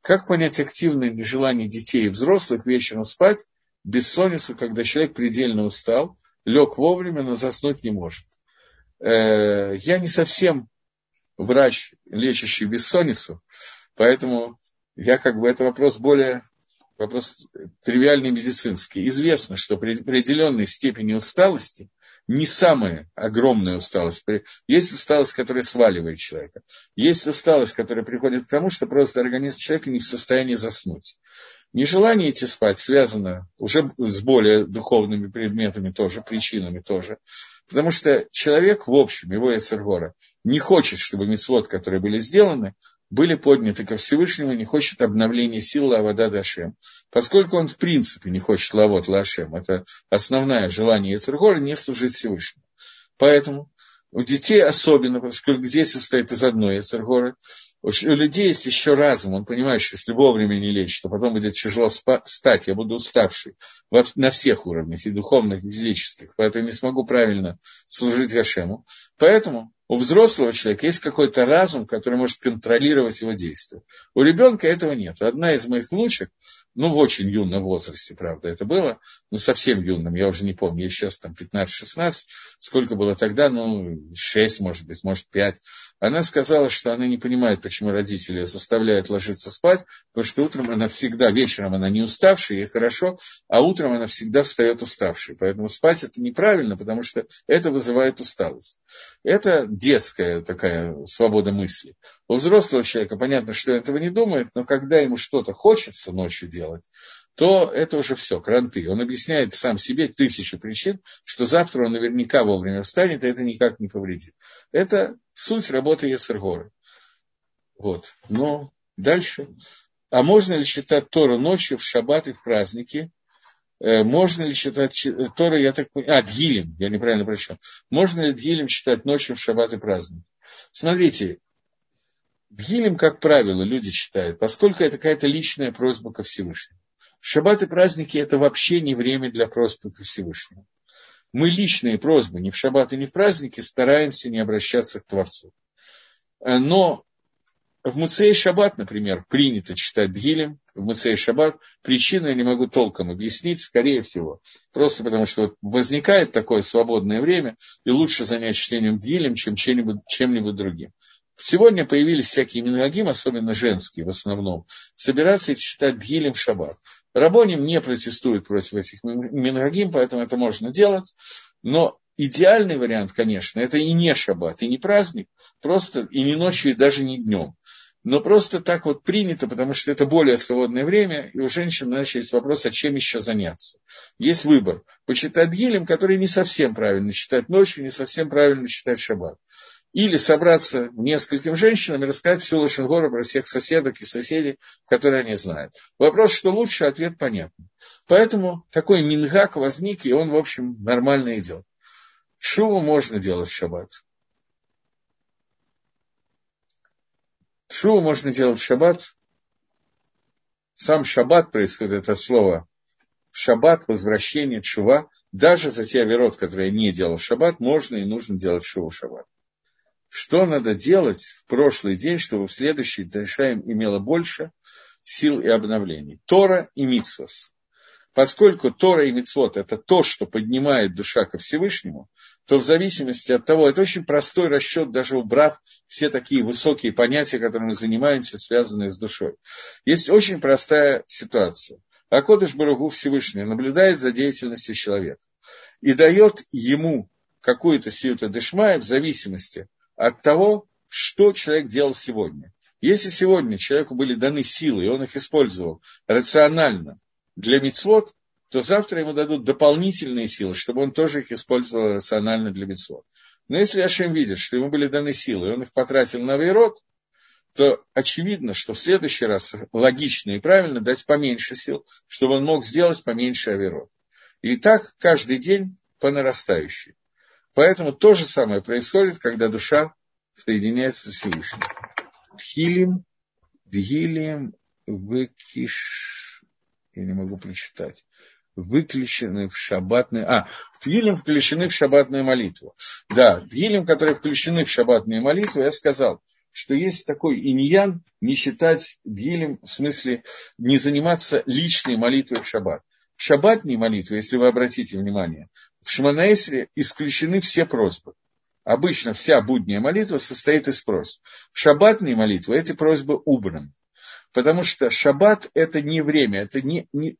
Как понять активное нежелание детей и взрослых вечером спать, бессонницу, когда человек предельно устал, лег вовремя, но заснуть не может? Э, я не совсем врач, лечащий бессонницу, поэтому я как бы это вопрос более вопрос тривиальный медицинский. Известно, что при определенной степени усталости не самая огромная усталость. Есть усталость, которая сваливает человека. Есть усталость, которая приходит к тому, что просто организм человека не в состоянии заснуть. Нежелание идти спать связано уже с более духовными предметами тоже, причинами тоже. Потому что человек, в общем, его Яцергора, не хочет, чтобы мецвод, которые были сделаны, были подняты ко Всевышнему, не хочет обновления сил Лавада Дашем. Поскольку он в принципе не хочет Лавот Лашем, это основное желание Яцергора, не служить Всевышнему. Поэтому у детей особенно, поскольку дети состоят из одной Яцергоры, у людей есть еще разум, он понимает, что если вовремя не лечь, то потом будет тяжело встать, я буду уставший на всех уровнях, и духовных, и физических, поэтому не смогу правильно служить Гашему. Поэтому у взрослого человека есть какой-то разум, который может контролировать его действия. У ребенка этого нет. Одна из моих внучек, ну, в очень юном возрасте, правда, это было, ну, совсем юным, я уже не помню, я сейчас там 15-16, сколько было тогда, ну, 6, может быть, может, 5. Она сказала, что она не понимает, почему родители заставляют ложиться спать, потому что утром она всегда, вечером она не уставшая, ей хорошо, а утром она всегда встает уставшей. Поэтому спать это неправильно, потому что это вызывает усталость. Это детская такая свобода мысли. У взрослого человека понятно, что этого не думает, но когда ему что-то хочется ночью делать, то это уже все, кранты. Он объясняет сам себе тысячи причин, что завтра он наверняка вовремя встанет, и это никак не повредит. Это суть работы Ецергоры. Вот. Но дальше. А можно ли читать Тору ночью в шаббат и в праздники? Э, можно ли читать Тору, я так понимаю, а, Дгилем, я неправильно прочел. Можно ли Дгилем читать ночью в шаббат и праздник? Смотрите, Дгилем, как правило, люди читают, поскольку это какая-то личная просьба ко Всевышнему. Шаббат и праздники – это вообще не время для просьбы ко Всевышнему. Мы личные просьбы ни в шаббат и ни в праздники стараемся не обращаться к Творцу. Э, но в Муцей Шаббат, например, принято читать Дгилем, в Муцей Шаббат. Причину я не могу толком объяснить, скорее всего. Просто потому, что возникает такое свободное время, и лучше занять чтением Дгилем, чем чем-нибудь, чем-нибудь другим. Сегодня появились всякие минагим, особенно женские в основном, собираться и читать Дгилем в Шаббат. Рабоним не протестует против этих минагим, поэтому это можно делать. Но идеальный вариант, конечно, это и не шаббат, и не праздник, просто и не ночью, и даже не днем. но просто так вот принято, потому что это более свободное время, и у женщин есть вопрос, а чем еще заняться. Есть выбор. Почитать гелем, который не совсем правильно читать ночью, не совсем правильно читать шаббат. Или собраться нескольким женщинам и рассказать всю Лошенгору про всех соседок и соседей, которые они знают. Вопрос, что лучше, ответ понятен. Поэтому такой мингак возник, и он, в общем, нормально идет. Шуву можно делать в шаббат. Шуву можно делать в шаббат. Сам шаббат происходит это слово шаббат, возвращение, чува. Даже за те оверот, которые не делал в шаббат, можно и нужно делать шуву в шаббат. Что надо делать в прошлый день, чтобы в следующий Тайшаем имело больше сил и обновлений? Тора и Мицвас. Поскольку Тора и Мицвод – это то, что поднимает душа ко Всевышнему, то в зависимости от того, это очень простой расчет, даже убрав все такие высокие понятия, которыми мы занимаемся, связанные с душой. Есть очень простая ситуация. Акодыш Баругу Всевышний наблюдает за деятельностью человека и дает ему какую-то сиюта дешмая в зависимости от того, что человек делал сегодня. Если сегодня человеку были даны силы, и он их использовал рационально, для мицвод, то завтра ему дадут дополнительные силы, чтобы он тоже их использовал рационально для мицвод. Но если Ашем видит, что ему были даны силы, и он их потратил на вейрот, то очевидно, что в следующий раз логично и правильно дать поменьше сил, чтобы он мог сделать поменьше авирот. И так каждый день по нарастающей. Поэтому то же самое происходит, когда душа соединяется с Всевышним. Хилим, Вгилием, Векиш я не могу прочитать, выключены в шаббатные... А, Тгилем включены в шаббатную молитву. Да, Тгилем, которые включены в шаббатную молитву, я сказал, что есть такой иньян не считать Тгилем, в смысле не заниматься личной молитвой в шаббат. В шаббатной молитве, если вы обратите внимание, в Шманаэсре исключены все просьбы. Обычно вся будняя молитва состоит из просьб. В шаббатной молитве эти просьбы убраны. Потому что шаббат – это не время, это не, не...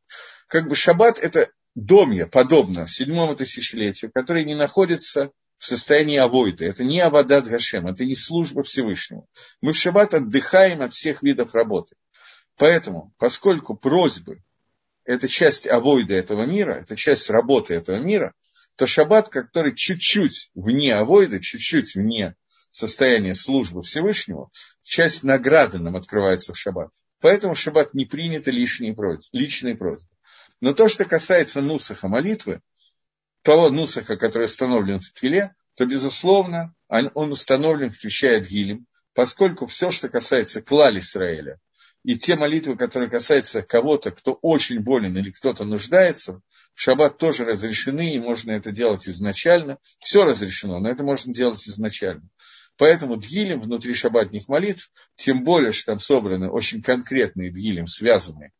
Как бы шаббат – это домья, подобно седьмому тысячелетию, который не находится в состоянии авойда. Это не Абадат Гашем, это не служба Всевышнему. Мы в шаббат отдыхаем от всех видов работы. Поэтому, поскольку просьбы – это часть авойда этого мира, это часть работы этого мира, то шаббат, который чуть-чуть вне авойда, чуть-чуть вне состояние службы Всевышнему, часть награды нам открывается в шаббат. Поэтому в шаббат не принято лишние просьбы, личные просьбы. Но то, что касается нусаха молитвы, того нусаха, который установлен в твиле, то, безусловно, он установлен, включая Гилем, поскольку все, что касается клали Израиля, и те молитвы, которые касаются кого-то, кто очень болен или кто-то нуждается, в шаббат тоже разрешены, и можно это делать изначально. Все разрешено, но это можно делать изначально. Поэтому дгилем внутри шаббатных молитв, тем более, что там собраны очень конкретные дгилем, связанные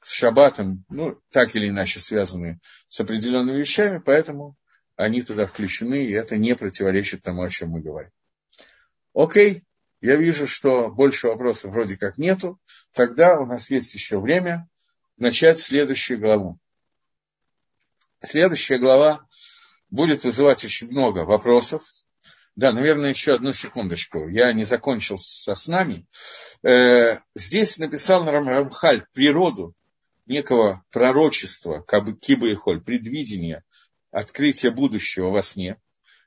с шаббатом, ну, так или иначе связанные с определенными вещами, поэтому они туда включены, и это не противоречит тому, о чем мы говорим. Окей, я вижу, что больше вопросов вроде как нету, тогда у нас есть еще время начать следующую главу. Следующая глава будет вызывать очень много вопросов, да, наверное, еще одну секундочку. Я не закончил со снами. Э, здесь написал Рамхаль природу некого пророчества, киба и холь, предвидения, открытия будущего во сне,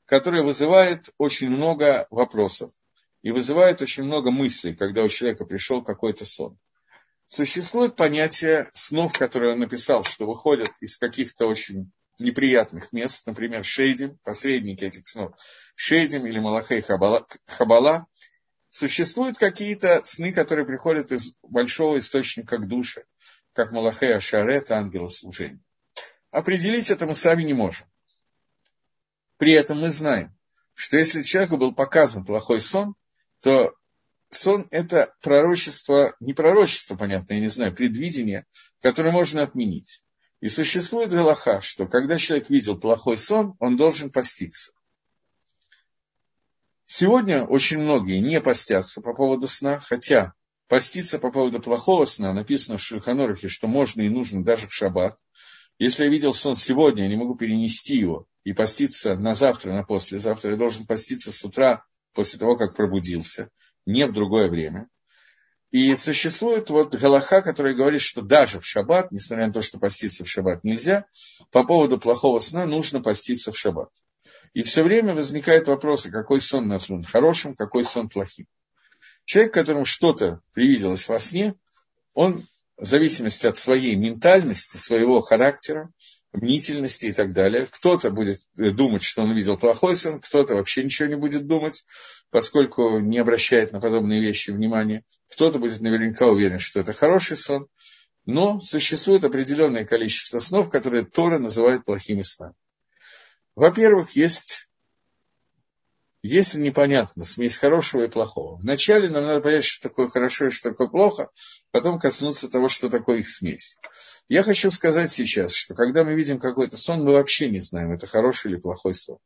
которое вызывает очень много вопросов и вызывает очень много мыслей, когда у человека пришел какой-то сон. Существует понятие снов, которые он написал, что выходят из каких-то очень неприятных мест, например, Шейдим, посредники этих снов, Шейдим или Малахей Хабала, Хабала, существуют какие-то сны, которые приходят из большого источника к душе, как Малахей Ашарет, ангела служения. Определить это мы сами не можем. При этом мы знаем, что если человеку был показан плохой сон, то сон – это пророчество, не пророчество, понятно, я не знаю, предвидение, которое можно отменить. И существует галаха, что когда человек видел плохой сон, он должен поститься. Сегодня очень многие не постятся по поводу сна, хотя поститься по поводу плохого сна написано в Шульханорахе, что можно и нужно даже в шаббат. Если я видел сон сегодня, я не могу перенести его и поститься на завтра, на послезавтра. Я должен поститься с утра после того, как пробудился, не в другое время. И существует вот Галаха, который говорит, что даже в шаббат, несмотря на то, что поститься в шаббат нельзя, по поводу плохого сна нужно поститься в шаббат. И все время возникают вопросы, какой сон назван хорошим, какой сон плохим. Человек, которому что-то привиделось во сне, он в зависимости от своей ментальности, своего характера, мнительности и так далее. Кто-то будет думать, что он видел плохой сон, кто-то вообще ничего не будет думать, поскольку не обращает на подобные вещи внимания. Кто-то будет наверняка уверен, что это хороший сон. Но существует определенное количество снов, которые Тора называет плохими снами. Во-первых, есть, если непонятно, смесь хорошего и плохого. Вначале нам надо понять, что такое хорошо и что такое плохо, потом коснуться того, что такое их смесь. Я хочу сказать сейчас, что когда мы видим какой-то сон, мы вообще не знаем, это хороший или плохой сон.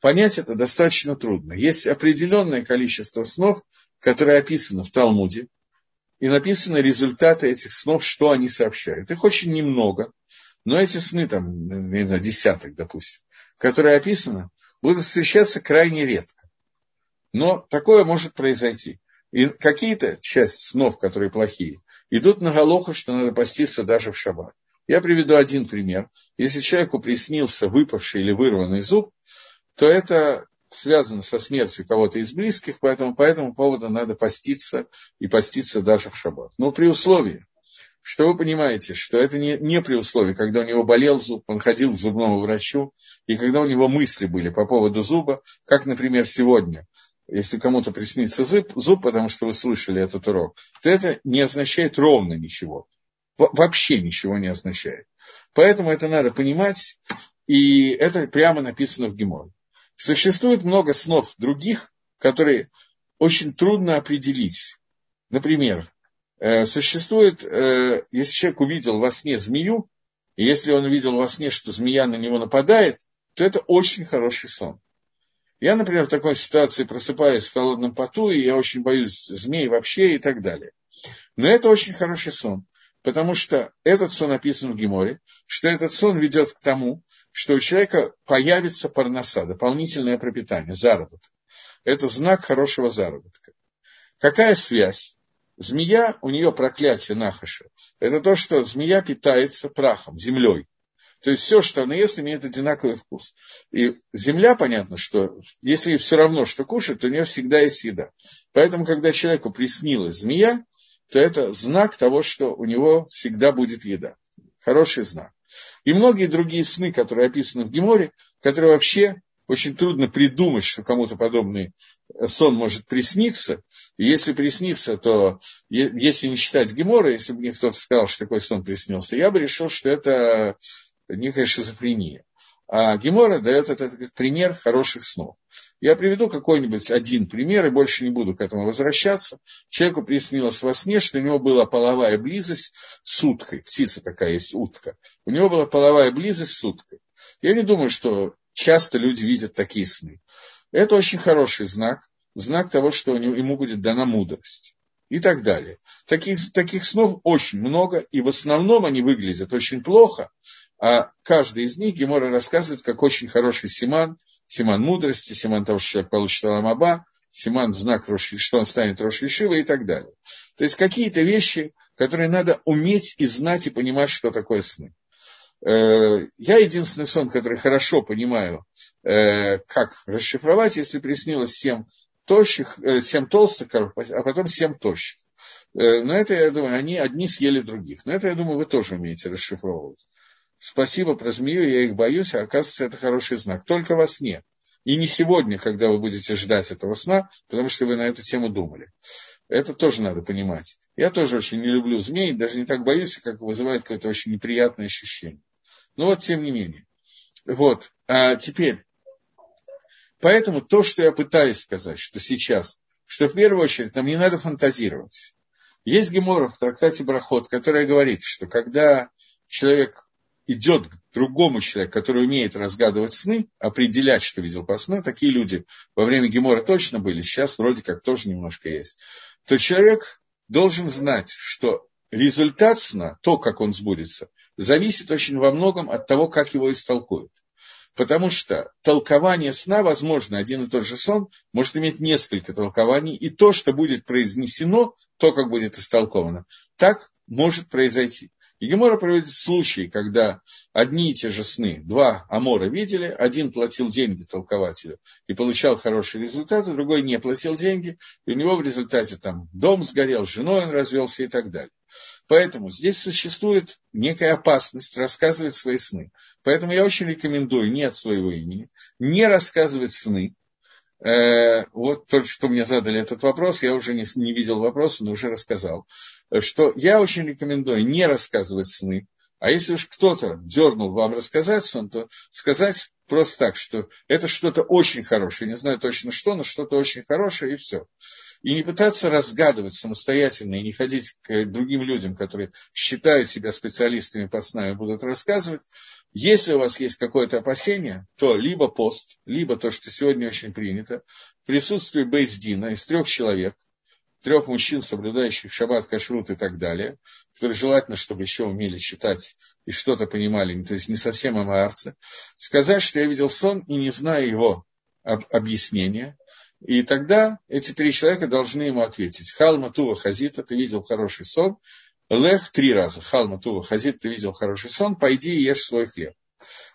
Понять это достаточно трудно. Есть определенное количество снов, которые описаны в Талмуде, и написаны результаты этих снов, что они сообщают. Их очень немного, но эти сны, там, я не знаю, десяток, допустим, которые описаны, будут встречаться крайне редко. Но такое может произойти. И какие-то часть снов, которые плохие, идут на Галоху, что надо поститься даже в шаббат. Я приведу один пример. Если человеку приснился выпавший или вырванный зуб, то это связано со смертью кого-то из близких, поэтому по этому поводу надо поститься и поститься даже в шаббат. Но при условии, что вы понимаете, что это не, не при условии, когда у него болел зуб, он ходил к зубному врачу, и когда у него мысли были по поводу зуба, как, например, сегодня – если кому-то приснится зуб, зуб, потому что вы слышали этот урок, то это не означает ровно ничего. Вообще ничего не означает. Поэтому это надо понимать, и это прямо написано в Геморе. Существует много снов других, которые очень трудно определить. Например, существует, э, если человек увидел во сне змею, и если он увидел во сне, что змея на него нападает, то это очень хороший сон. Я, например, в такой ситуации просыпаюсь в холодном поту, и я очень боюсь змей вообще и так далее. Но это очень хороший сон, потому что этот сон описан в Геморе, что этот сон ведет к тому, что у человека появится парноса, дополнительное пропитание, заработок. Это знак хорошего заработка. Какая связь? Змея, у нее проклятие Нахаша. Это то, что змея питается прахом, землей. То есть все, что она ест, имеет одинаковый вкус. И земля, понятно, что если все равно, что кушать, то у нее всегда есть еда. Поэтому, когда человеку приснилась змея, то это знак того, что у него всегда будет еда. Хороший знак. И многие другие сны, которые описаны в Геморе, которые вообще очень трудно придумать, что кому-то подобный сон может присниться. И если приснится, то если не считать Гемора, если бы мне кто-то сказал, что такой сон приснился, я бы решил, что это некая шизофрения. А Гемора дает этот пример хороших снов. Я приведу какой-нибудь один пример, и больше не буду к этому возвращаться. Человеку приснилось во сне, что у него была половая близость с уткой. Птица такая есть, утка. У него была половая близость с уткой. Я не думаю, что часто люди видят такие сны. Это очень хороший знак, знак того, что ему будет дана мудрость и так далее. Таких, таких снов очень много, и в основном они выглядят очень плохо, а каждый из них Гемора рассказывает, как очень хороший симан, симан мудрости, симан того, что человек получит Аламаба, симан знак, что он станет Рошишива и так далее. То есть какие-то вещи, которые надо уметь и знать и понимать, что такое сны. Э, я единственный сон, который хорошо понимаю, э, как расшифровать, если приснилось семь тощих, э, семь толстых а потом семь тощих. Но это, я думаю, они одни съели других. Но это, я думаю, вы тоже умеете расшифровывать спасибо про змею, я их боюсь, а оказывается, это хороший знак. Только во сне. И не сегодня, когда вы будете ждать этого сна, потому что вы на эту тему думали. Это тоже надо понимать. Я тоже очень не люблю змей, даже не так боюсь, как вызывает какое-то очень неприятное ощущение. Но вот тем не менее. Вот. А теперь. Поэтому то, что я пытаюсь сказать, что сейчас, что в первую очередь нам не надо фантазировать. Есть гемора в трактате Брахот, которая говорит, что когда человек идет к другому человеку, который умеет разгадывать сны, определять, что видел по сну, такие люди во время Гемора точно были, сейчас вроде как тоже немножко есть, то человек должен знать, что результат сна, то, как он сбудется, зависит очень во многом от того, как его истолкуют. Потому что толкование сна, возможно, один и тот же сон может иметь несколько толкований, и то, что будет произнесено, то, как будет истолковано, так может произойти. И Гемора проводит случаи, когда одни и те же сны, два Амора видели, один платил деньги толкователю и получал хороший результат, а другой не платил деньги, и у него в результате там дом сгорел, с женой он развелся и так далее. Поэтому здесь существует некая опасность рассказывать свои сны. Поэтому я очень рекомендую не от своего имени, не рассказывать сны, Э, вот только что мне задали этот вопрос, я уже не, не видел вопроса, но уже рассказал, что я очень рекомендую не рассказывать сны, а если уж кто-то дернул вам рассказать сон, то сказать просто так, что это что-то очень хорошее, не знаю точно что, но что-то очень хорошее, и все. И не пытаться разгадывать самостоятельно, и не ходить к другим людям, которые считают себя специалистами по снам и будут рассказывать. Если у вас есть какое-то опасение, то либо пост, либо то, что сегодня очень принято, присутствие Бейздина из трех человек – трех мужчин, соблюдающих шаббат, кашрут и так далее, которые желательно, чтобы еще умели читать и что-то понимали, то есть не совсем амаарцы, сказать, что я видел сон и не знаю его объяснения, и тогда эти три человека должны ему ответить. Халма Тува Хазита, ты видел хороший сон. Лех три раза. Халма Тува Хазит, ты видел хороший сон. Пойди и ешь свой хлеб.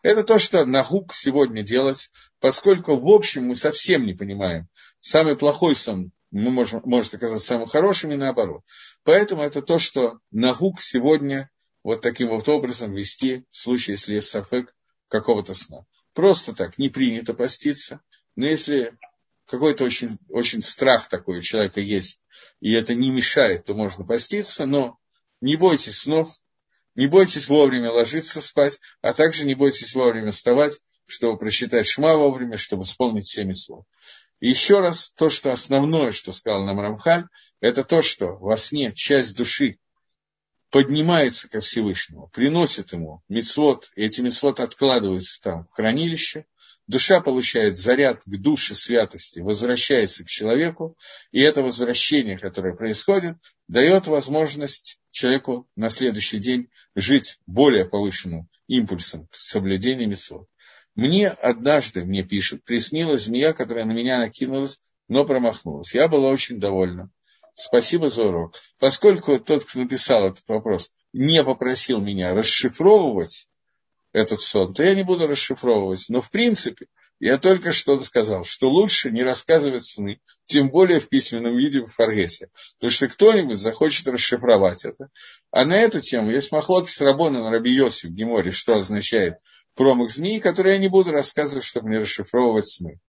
Это то, что Нагук сегодня делать, поскольку в общем мы совсем не понимаем. Самый плохой сон мы можем, может оказаться самым хорошим и наоборот. Поэтому это то, что Нагук сегодня вот таким вот образом вести в случае, если есть сафек какого-то сна. Просто так, не принято поститься, но если какой-то очень, очень страх такой у человека есть, и это не мешает, то можно поститься, но не бойтесь снов, не бойтесь вовремя ложиться спать, а также не бойтесь вовремя вставать, чтобы прочитать шма вовремя, чтобы исполнить семь слов. Еще раз, то, что основное, что сказал нам Рамхаль, это то, что во сне часть души поднимается ко Всевышнему, приносит ему мецвод, и эти мецвод откладываются там в хранилище, душа получает заряд к душе святости, возвращается к человеку, и это возвращение, которое происходит, дает возможность человеку на следующий день жить более повышенным импульсом соблюдения мецвод. Мне однажды, мне пишет, приснилась змея, которая на меня накинулась, но промахнулась. Я была очень довольна. Спасибо за урок. Поскольку тот, кто написал этот вопрос, не попросил меня расшифровывать этот сон, то я не буду расшифровывать. Но в принципе, я только что сказал, что лучше не рассказывать сны, тем более в письменном виде в Фаргесе. Потому что кто-нибудь захочет расшифровать это. А на эту тему есть махлоки с Рабона на Раби Йосиф в Геморе, что означает промах змеи, которые я не буду рассказывать, чтобы не расшифровывать сны.